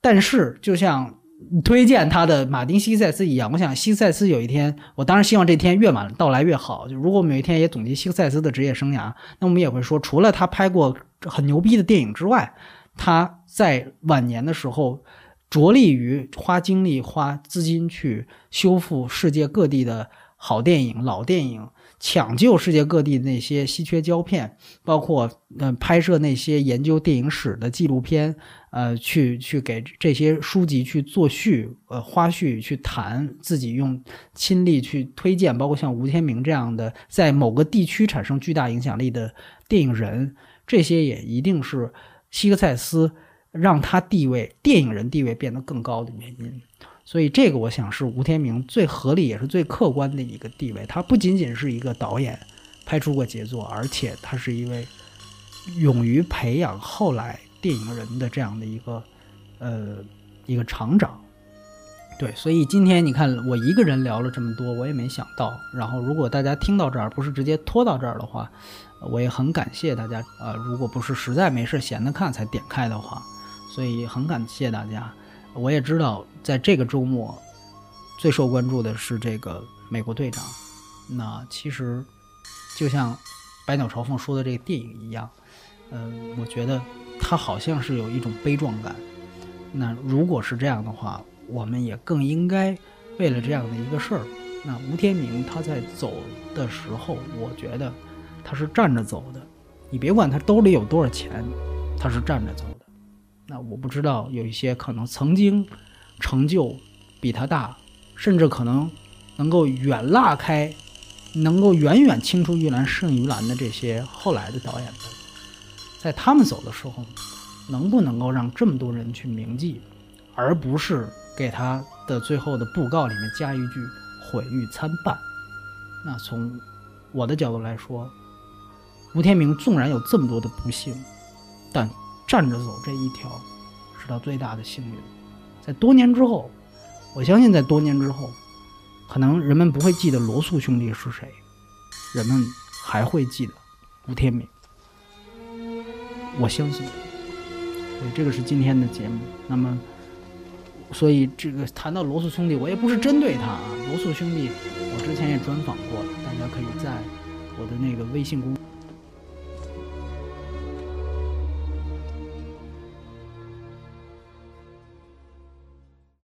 但是，就像推荐他的马丁·西塞斯一样，我想西塞斯有一天，我当然希望这天越晚到来越好。就如果我们有一天也总结西塞斯的职业生涯，那我们也会说，除了他拍过很牛逼的电影之外，他在晚年的时候。着力于花精力、花资金去修复世界各地的好电影、老电影，抢救世界各地那些稀缺胶片，包括呃拍摄那些研究电影史的纪录片，呃，去去给这些书籍去做序，呃，花絮去谈自己用亲力去推荐，包括像吴天明这样的在某个地区产生巨大影响力的电影人，这些也一定是希克塞斯。让他地位，电影人地位变得更高的原因，所以这个我想是吴天明最合理也是最客观的一个地位。他不仅仅是一个导演，拍出过杰作，而且他是一位勇于培养后来电影人的这样的一个呃一个厂长。对，所以今天你看我一个人聊了这么多，我也没想到。然后如果大家听到这儿不是直接拖到这儿的话，我也很感谢大家。呃，如果不是实在没事闲着看才点开的话。所以很感谢大家，我也知道在这个周末最受关注的是这个美国队长。那其实就像百鸟朝凤说的这个电影一样，呃，我觉得他好像是有一种悲壮感。那如果是这样的话，我们也更应该为了这样的一个事儿。那吴天明他在走的时候，我觉得他是站着走的。你别管他兜里有多少钱，他是站着走。那我不知道，有一些可能曾经成就比他大，甚至可能能够远拉开，能够远远青出于蓝胜于蓝的这些后来的导演们，在他们走的时候，能不能够让这么多人去铭记，而不是给他的最后的布告里面加一句毁誉参半？那从我的角度来说，吴天明纵然有这么多的不幸，但。站着走这一条，是他最大的幸运。在多年之后，我相信在多年之后，可能人们不会记得罗素兄弟是谁，人们还会记得吴天明。我相信。所以这个是今天的节目。那么，所以这个谈到罗素兄弟，我也不是针对他啊。罗素兄弟，我之前也专访过了，大家可以在我的那个微信公。